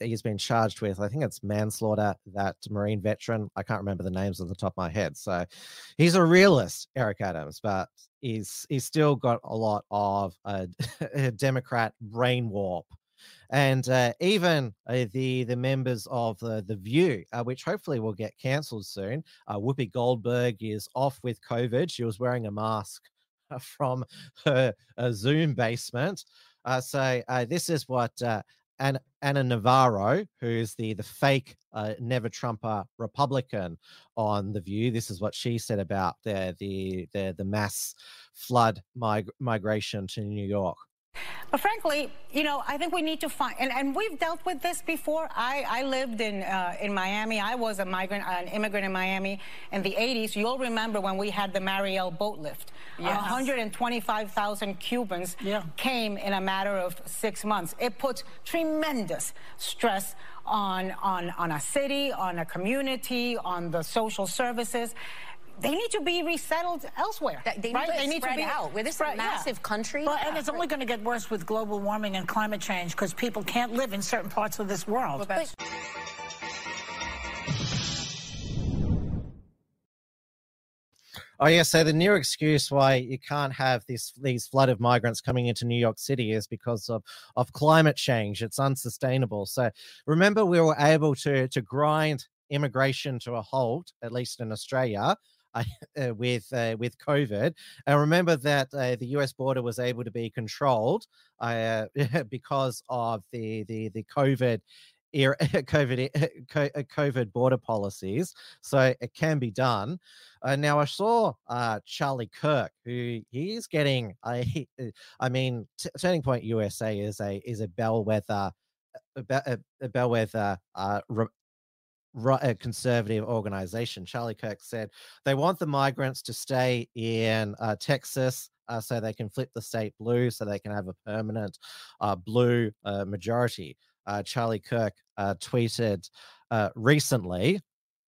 he's been charged with, I think it's manslaughter, that Marine veteran. I can't remember the names off the top of my head. So he's a realist, Eric Adams, but he's he's still got a lot of uh, Democrat brain warp. And uh, even uh, the the members of the the View, uh, which hopefully will get cancelled soon. Uh, Whoopi Goldberg is off with COVID. She was wearing a mask from her Zoom basement. Uh, so uh, this is what uh, Ana, Navarro, who's the the fake uh, never Trumper Republican on the View. This is what she said about the the the, the mass flood mig- migration to New York. But frankly, you know, I think we need to find, and, and we've dealt with this before. I, I lived in uh, in Miami. I was a migrant, an immigrant in Miami in the 80s. You'll remember when we had the Mariel boat lift. Yes. 125,000 Cubans yeah. came in a matter of six months. It puts tremendous stress on, on, on a city, on a community, on the social services they need to be resettled elsewhere. They need, right? to, they need to be out. We're this spread, massive yeah. country. Well, and it's only going to get worse with global warming and climate change because people can't live in certain parts of this world. But, Oh yeah, so the new excuse why you can't have this these flood of migrants coming into New York City is because of of climate change. It's unsustainable. So remember, we were able to to grind immigration to a halt, at least in Australia, uh, with uh, with COVID. And remember that uh, the U.S. border was able to be controlled uh, because of the the the COVID. Era, COVID, uh, COVID border policies, so it can be done. Uh, now, I saw Charlie Kirk, who he's getting. I, I mean, T- Turning Point USA is a is a bellwether a, a bellwether uh, re- a conservative organization. Charlie Kirk said they want the migrants to stay in uh, Texas uh, so they can flip the state blue, so they can have a permanent uh, blue uh, majority. Uh, Charlie Kirk uh, tweeted recently,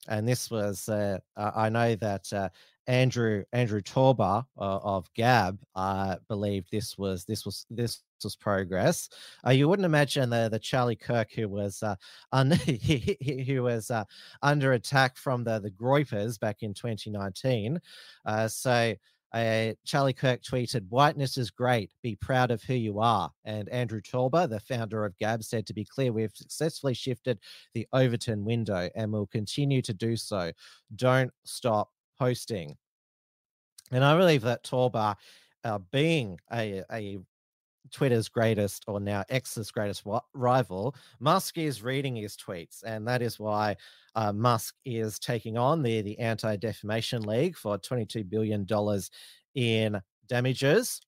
and this was I know that Andrew Andrew Torba of Gab believed this was this was this was progress. Uh, you wouldn't imagine the the Charlie Kirk who was uh, un- who was uh, under attack from the the Groypers back in 2019. Uh, so. Uh, Charlie Kirk tweeted, Whiteness is great. Be proud of who you are. And Andrew Torba, the founder of Gab, said, To be clear, we've successfully shifted the Overton window and will continue to do so. Don't stop posting. And I believe that Torba, uh, being a, a Twitter's greatest, or now X's greatest rival, Musk is reading his tweets, and that is why uh, Musk is taking on the the Anti Defamation League for twenty two billion dollars in damages.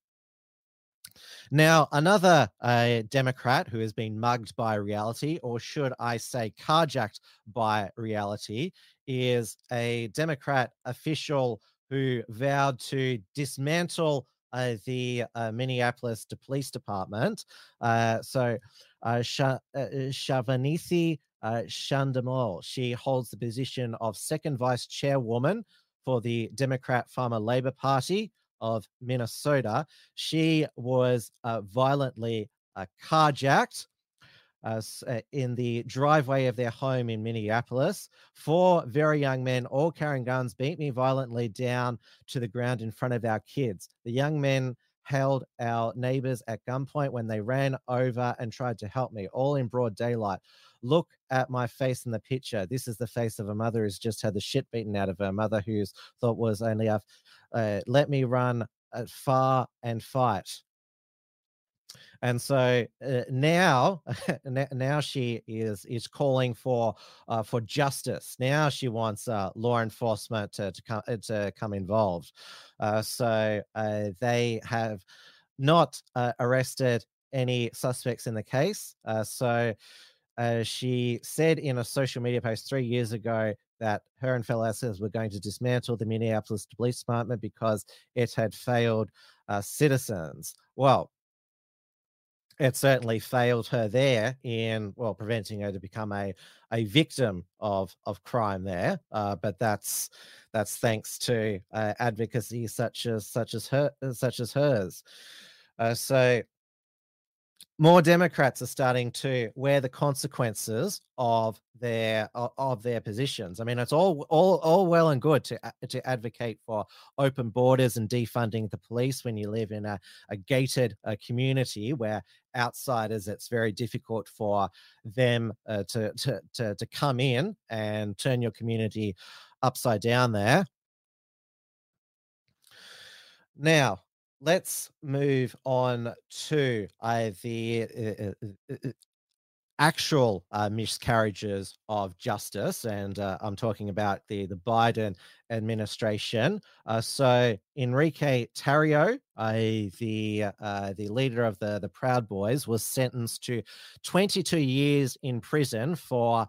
Now, another uh, Democrat who has been mugged by reality, or should I say, carjacked by reality, is a Democrat official who vowed to dismantle uh, the uh, Minneapolis Police Department. Uh, so, uh, Sh- uh, uh, Shandamol, she holds the position of second vice chairwoman for the Democrat Farmer Labor Party of Minnesota. She was uh, violently uh, carjacked uh, in the driveway of their home in Minneapolis. Four very young men, all carrying guns, beat me violently down to the ground in front of our kids. The young men held our neighbors at gunpoint when they ran over and tried to help me, all in broad daylight. Look at my face in the picture. This is the face of a mother who's just had the shit beaten out of her mother, who's thought was only a uh, let me run uh, far and fight. And so uh, now, now she is is calling for uh, for justice. Now she wants uh, law enforcement to to come uh, to come involved. Uh, so they have not arrested any suspects in the case. so she said in a social media post three years ago that her and fellow assets were going to dismantle the Minneapolis Police Department because it had failed uh, citizens. Well, it certainly failed her there in well preventing her to become a a victim of of crime there uh, but that's that's thanks to uh, advocacy such as such as her such as hers. Uh, so more Democrats are starting to wear the consequences of their of their positions. I mean, it's all all all well and good to to advocate for open borders and defunding the police when you live in a, a gated uh, community where outsiders it's very difficult for them uh, to, to to to come in and turn your community upside down there. Now, let's move on to uh, the uh, uh, uh actual uh, miscarriages of justice, and uh, I'm talking about the the Biden administration. so Enrique Tarrio, the the leader of the the Proud Boys, was sentenced to 22 years in prison for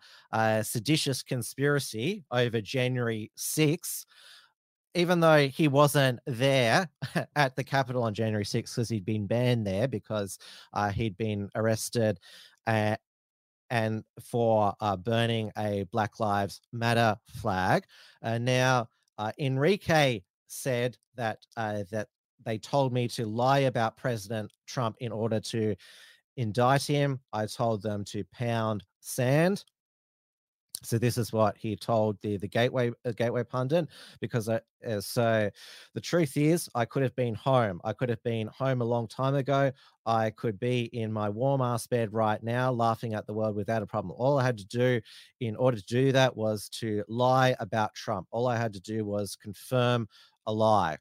seditious conspiracy over January 6 even though he wasn't there at the Capitol on January 6th because he'd been banned there because uh, he'd been arrested uh, and for uh, burning a Black Lives Matter flag. Uh, now, uh, Enrique said that uh, that they told me to lie about President Trump in order to indict him. I told them to pound sand so this is what he told the the gateway uh, gateway pundit because I, uh, so the truth is I could have been home. I could have been home a long time ago. I could be in my warm ass bed right now, laughing at the world without a problem. All I had to do in order to do that was to lie about Trump. All I had to do was confirm a lie.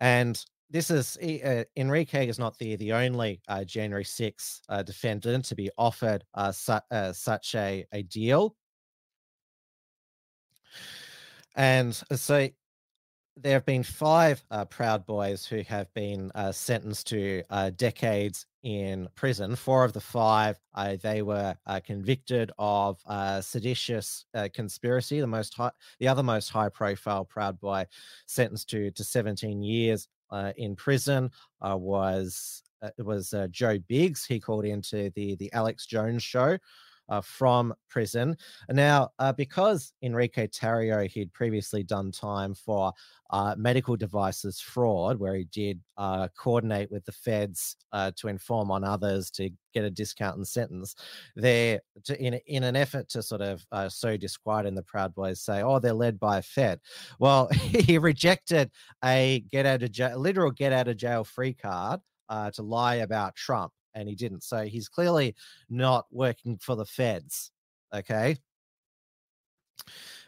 And this is uh, Enrique is not the the only uh, January 6 uh, defendant to be offered uh, su- uh, such a, a deal. And so there have been five uh, Proud Boys who have been sentenced to decades in prison. Four of the five, they were convicted of seditious conspiracy. The most high, the other most high profile Proud Boy sentenced to to 17 years uh, in prison uh, was uh, was uh, Joe Biggs. He called into the the Alex Jones show. Uh, from prison. Now, uh, because Enrique Tarrio he'd previously done time for uh, medical devices fraud, where he did uh, coordinate with the feds uh, to inform on others to get a discount in sentence. There, in in an effort to sort of uh, sow disquiet in the Proud Boys, say, "Oh, they're led by a Fed." Well, he rejected a get out of jail, literal get out of jail free card to lie about Trump and he didn't. So he's clearly not working for the feds. Okay.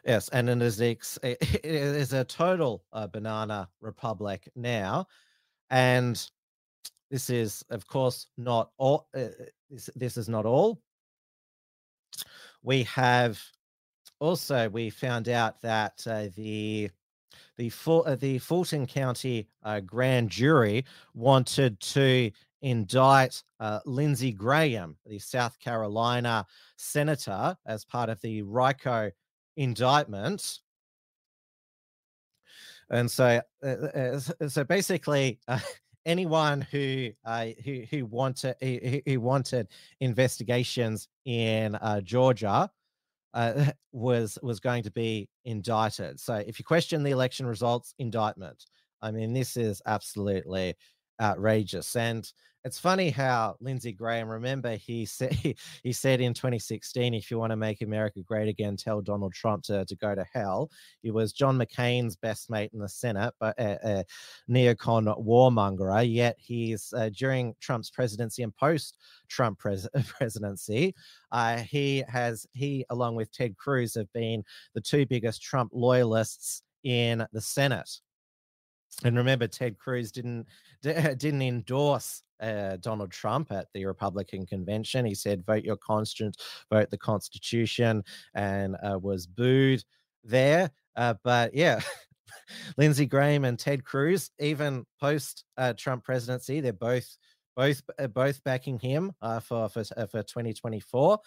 Yes, and in is, it is a total uh, banana republic now, and this is, of course, not all. Uh, this, this is not all. We have also we found out that uh, the the uh, the Fulton County uh, grand jury wanted to indict uh, Lindsey Graham, the South Carolina senator, as part of the RICO indictment. And so, uh, uh, so basically, anyone who who who wanted who, who wanted investigations in Georgia uh, was was going to be indicted. So if you question the election results, indictment. I mean, this is absolutely outrageous. And it's funny how Lindsey Graham, remember, he said he said in 2016, if you want to make America great again, tell Donald Trump to, to go to hell. He was John McCain's best mate in the Senate, but a, a neocon warmonger. Yet he's uh, during Trump's presidency and post Trump pres- presidency, uh, he has he along with Ted Cruz have been the two biggest Trump loyalists in the Senate. And remember, Ted Cruz didn't didn't endorse uh, Donald Trump at the Republican convention. He said, "Vote your conscience, vote the Constitution," and uh, was booed there. Uh, but yeah. Lindsey Graham and Ted Cruz, even post uh, Trump presidency, they're both both uh, both backing him uh, for for for 2024,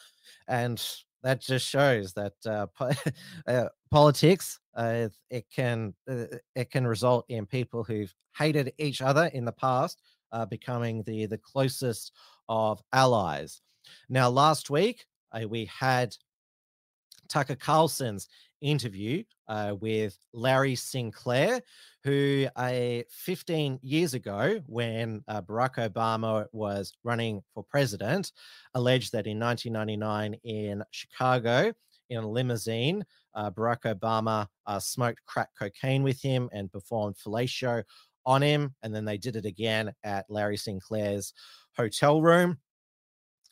and that just shows that uh, po- uh, politics uh, it can uh, it can result in people who've hated each other in the past uh, becoming the the closest of allies. Now, last week uh, we had Tucker Carlson's interview with Larry Sinclair, who uh, 15 years ago, when uh, Barack Obama was running for president, alleged that in 1999 in Chicago, in a limousine, uh, Barack Obama uh, smoked crack cocaine with him and performed fellatio on him. And then they did it again at Larry Sinclair's hotel room.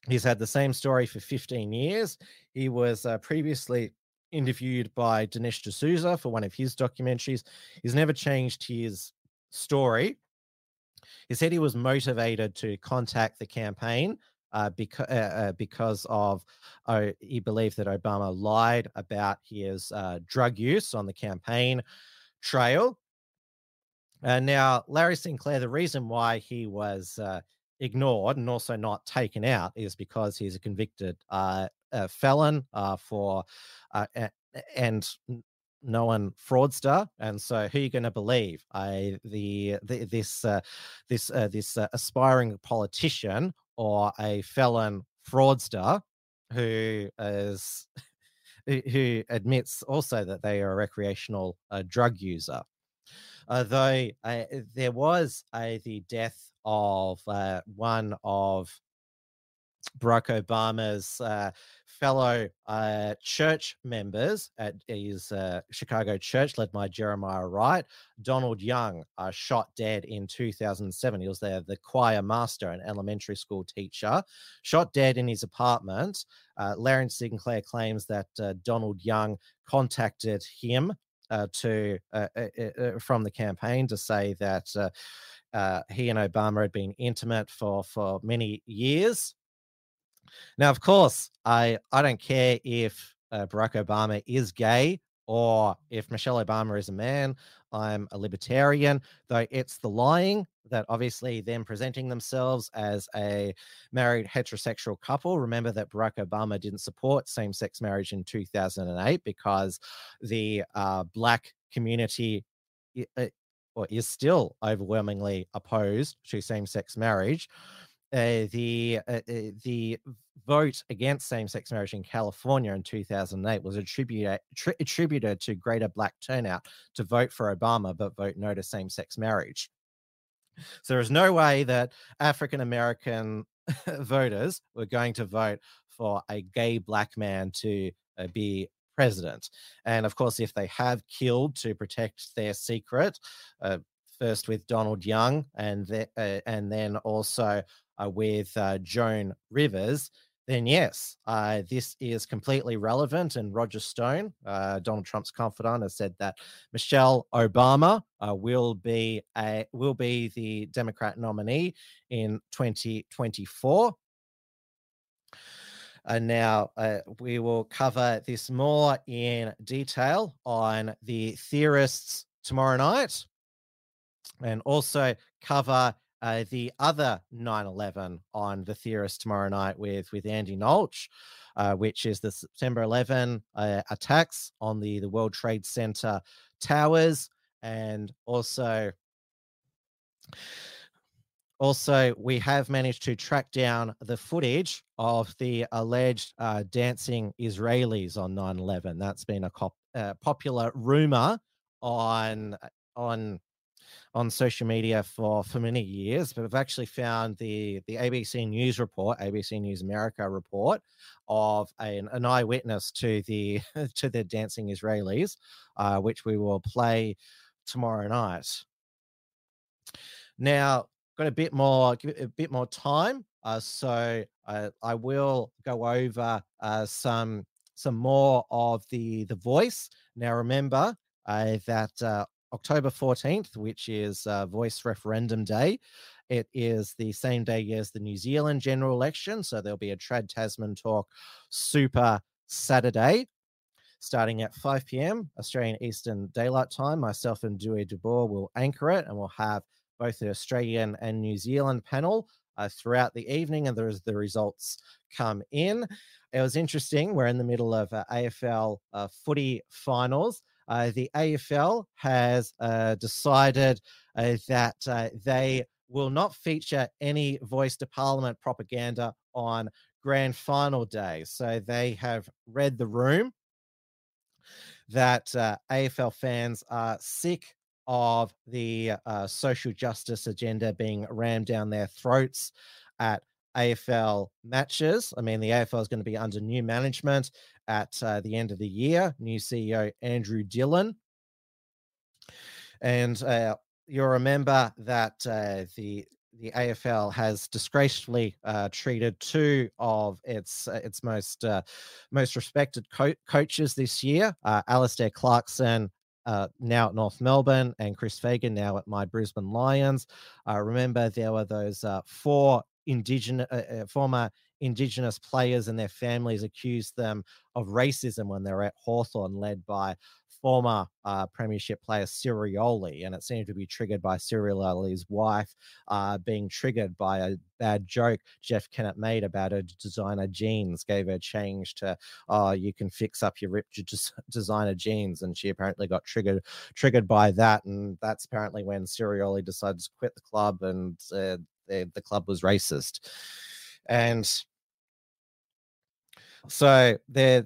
He's had the same story for 15 years. He was uh, previously interviewed by Dinesh D'Souza for one of his documentaries. He's never changed his story. He said he was motivated to contact the campaign uh, because uh, uh, because of uh, he believed that Obama lied about his uh, drug use on the campaign trail. Now, Larry Sinclair, the reason why he was uh, ignored and also not taken out is because he's a convicted felon for and known fraudster and so who are you going to believe I the, the this uh, this uh, this uh, aspiring politician or a felon fraudster who is who admits also that they are a recreational uh, drug user. Uh, there was a the death of uh, one of Barack Obama's uh, fellow uh, church members at his uh, Chicago church, led by Jeremiah Wright. Donald Young uh, shot dead in 2007. He was there, the choir master and elementary school teacher, shot dead in his apartment. Uh, Larry Sinclair claims that uh, Donald Young contacted him to from the campaign to say that. He and Obama had been intimate for for many years, now, of course, I I don't care if uh, Barack Obama is gay or if Michelle Obama is a man. I'm a libertarian, though it's the lying that obviously them presenting themselves as a married heterosexual couple. Remember that Barack Obama didn't support same sex marriage in 2008 because the uh, black community. Or is still overwhelmingly opposed to same-sex marriage uh, the uh, uh, the vote against same-sex marriage in California in 2008 was attributed tri- attributed to greater black turnout to vote for Obama but vote no to same-sex marriage. So there is no way that African American voters were going to vote for a gay black man to uh, be president. And of course, if they have killed to protect their secret, uh, first with Donald Young and the, uh, and then also uh, with uh, Joan Rivers, then yes, this is completely relevant. And Roger Stone, uh, Donald Trump's confidant, has said that Michelle Obama uh, will be a will be the Democrat nominee in 2024. And now uh, we will cover this more in detail on the theorists tomorrow night, and also cover uh, the other 9-11 on the theorist tomorrow night with with andy nolch uh, which is the september 11 uh, attacks on the the world trade center towers and also also we have managed to track down the footage of the alleged uh, dancing israelis on 9-11 that's been a cop, uh, popular rumor on on on social media for for many years, but we've actually found the the ABC News report, ABC News America report of an, an eyewitness to the to the dancing Israelis, uh, which we will play tomorrow night. Now, got a bit more give it a bit more time, uh, so uh, I will go over uh, some some more of the the voice. Now, remember uh, that uh, October 14th, which is uh, Voice Referendum Day. It is the same day as the New Zealand general election. So there'll be a Trad Tasman Talk Super Saturday starting at 5 p.m. Australian Eastern Daylight Time. Myself and Dewey DeBoer will anchor it, and we'll have both the Australian and New Zealand panel uh, throughout the evening, and there's the results come in. It was interesting. We're in the middle of uh, AFL uh, footy finals. Uh, the AFL has uh, decided uh, that they will not feature any voice to parliament propaganda on grand final day. So they have read the room that AFL fans are sick of the uh, social justice agenda being rammed down their throats at AFL matches. I mean, the AFL is going to be under new management at uh, the end of the year. New CEO Andrew Dillon. And uh, you'll remember that uh, the the AFL has disgracefully uh, treated two of its uh, its most uh, most respected co- coaches this year, uh, Alastair Clarkson. Uh, now at North Melbourne and Chris Fagan now at my Brisbane Lions. Uh, remember, there were those uh, four indigenous uh, uh, former indigenous players and their families accused them of racism when they were at Hawthorn, led by former uh, premiership player Cyril Rioli, and it seemed to be triggered by Cyril Rioli's wife uh, being triggered by a bad joke Jeff Kennett made about her designer jeans, gave her change to, oh, you can fix up your ripped designer jeans, and she apparently got triggered triggered by that, and that's apparently when Sirioli decided to quit the club, and uh, the, the club was racist, and so there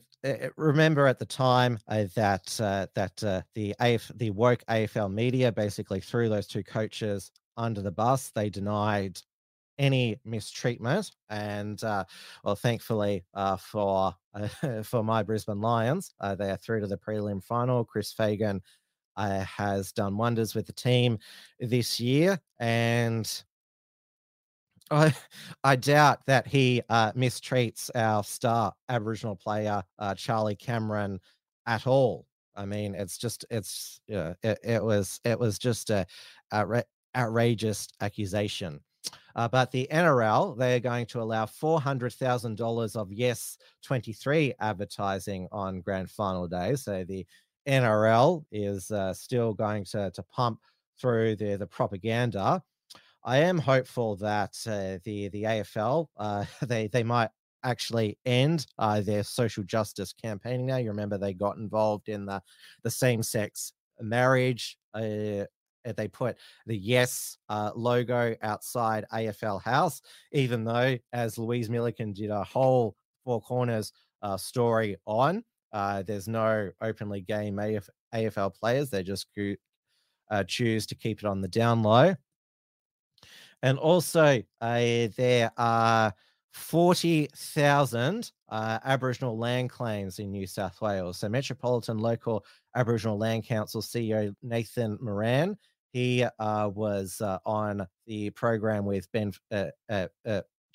remember at the time uh, that uh, that uh, the AF, the woke AFL media basically threw those two coaches under the bus. They denied any mistreatment, and uh, well, thankfully uh, for for my Brisbane Lions, uh, they are through to the prelim final. Chris Fagan has done wonders with the team this year, and I, I doubt that he uh, mistreats our star Aboriginal player uh, Charlie Cameron at all. I mean, it's just it's yeah, it, it was it was just a, a outrageous accusation. Uh, but the NRL they are going to allow four hundred thousand dollars of Yes twenty three advertising on Grand Final day. So the NRL is uh, still going to to pump through the the propaganda I am hopeful that uh, the the AFL uh, they they might actually end uh, their social justice campaigning now. You remember they got involved in the the same sex marriage. Uh, they put the yes uh, logo outside AFL House, even though, as Louise Milligan did a whole four corners uh, story on, there's no openly gay AF- AFL players. They just choose to keep it on the down low. And also, uh, there are 40,000 uh, Aboriginal land claims in New South Wales. So, Metropolitan Local Aboriginal Land Council CEO Nathan Moran, he uh, was uh, on the program with Ben uh, uh,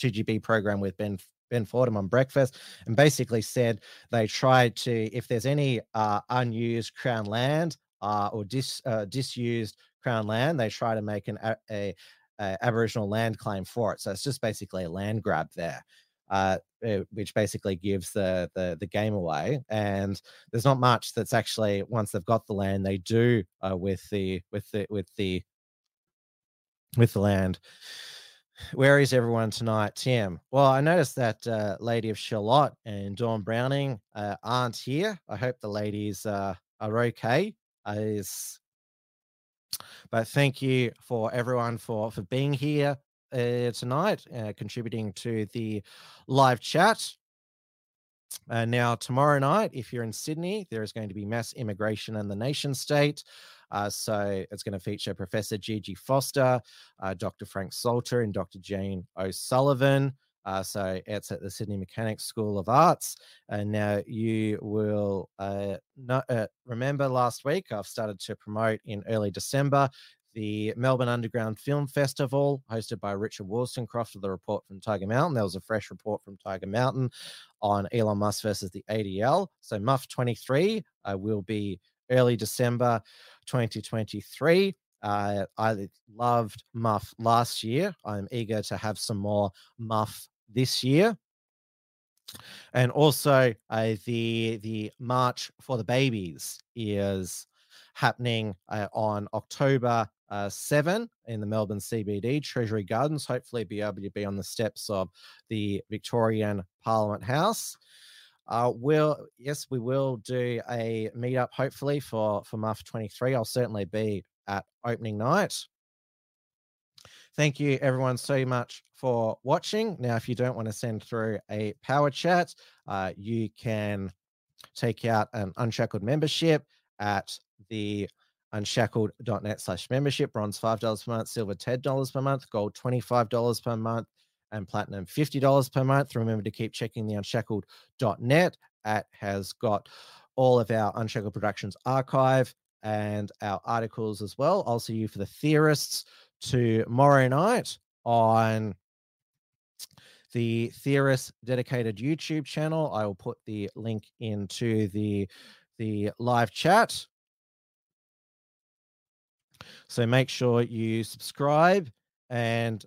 2GB program with Ben Ben Fordham on breakfast, and basically said they tried to, if there's any uh, unused Crown land uh, or dis, uh, disused Crown land, they try to make an a, a Aboriginal land claim for it. So it's just basically a land grab there. Uh, uh, which basically gives the, the the game away. And there's not much that's actually once they've got the land, they do uh, with the with the with the with the land. Where is everyone tonight, Tim? Well, I noticed that uh, Lady of Charlotte and Dawn Browning uh, aren't here. I hope the ladies uh, are okay. is but thank you for everyone for for being here uh, tonight, uh, contributing to the live chat. Uh, now, tomorrow night, if you're in Sydney, there is going to be mass immigration in the nation state. Uh, so it's going to feature Professor Gigi Foster, uh, Dr. Frank Salter, and Dr. Jane O'Sullivan. Uh, so it's at the Sydney Mechanics School of Arts. And now you will not, remember last week I've started to promote in early December the Melbourne Underground Film Festival, hosted by Richard Wolstencroft of the report from Tiger Mountain. There was a fresh report from Tiger Mountain on Elon Musk versus the ADL. So Muff 23 uh, will be early December 2023. Uh, I loved Muff last year. I'm eager to have some more MUF this year. And also, uh, the the March for the Babies is happening uh, on October uh, 7 in the Melbourne CBD, Treasury Gardens. Hopefully, be able to be on the steps of the Victorian Parliament House. Uh, will yes, we will do a meetup hopefully for for MUF 23. I'll certainly be at opening night. Thank you everyone so much for watching. Now, if you don't want to send through a power chat, uh, you can take out an unshackled membership at the unshackled.net slash membership. Bronze $5 per month, silver $10 per month, gold $25 per month, and platinum $50 per month. Remember to keep checking the unshackled.net. It has got all of our Unshackled Productions archive and our articles as well. I'll see you for the theorists tomorrow night on the theorist dedicated youtube channel i will put the link into the the live chat so make sure you subscribe and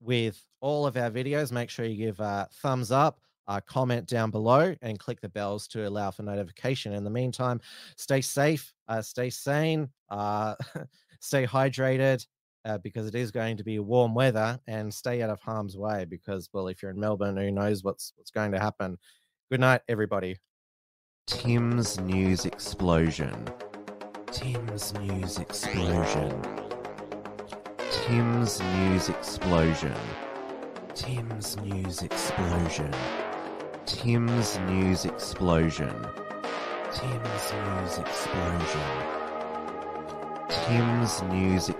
with all of our videos, make sure you give a thumbs up, a comment down below, and click the bells to allow for notification. In the meantime, stay safe, uh, stay sane, uh, stay hydrated. Uh, because it is going to be warm weather and stay out of harm's way because well if you're in melbourne who knows what's what's going to happen good night everybody tim's news explosion Tim's News Explosion. Tim's News Explosion. Tim's News Explosion. Tim's News Explosion. Tim's News Explosion. Tim's News Explosion. Tim's News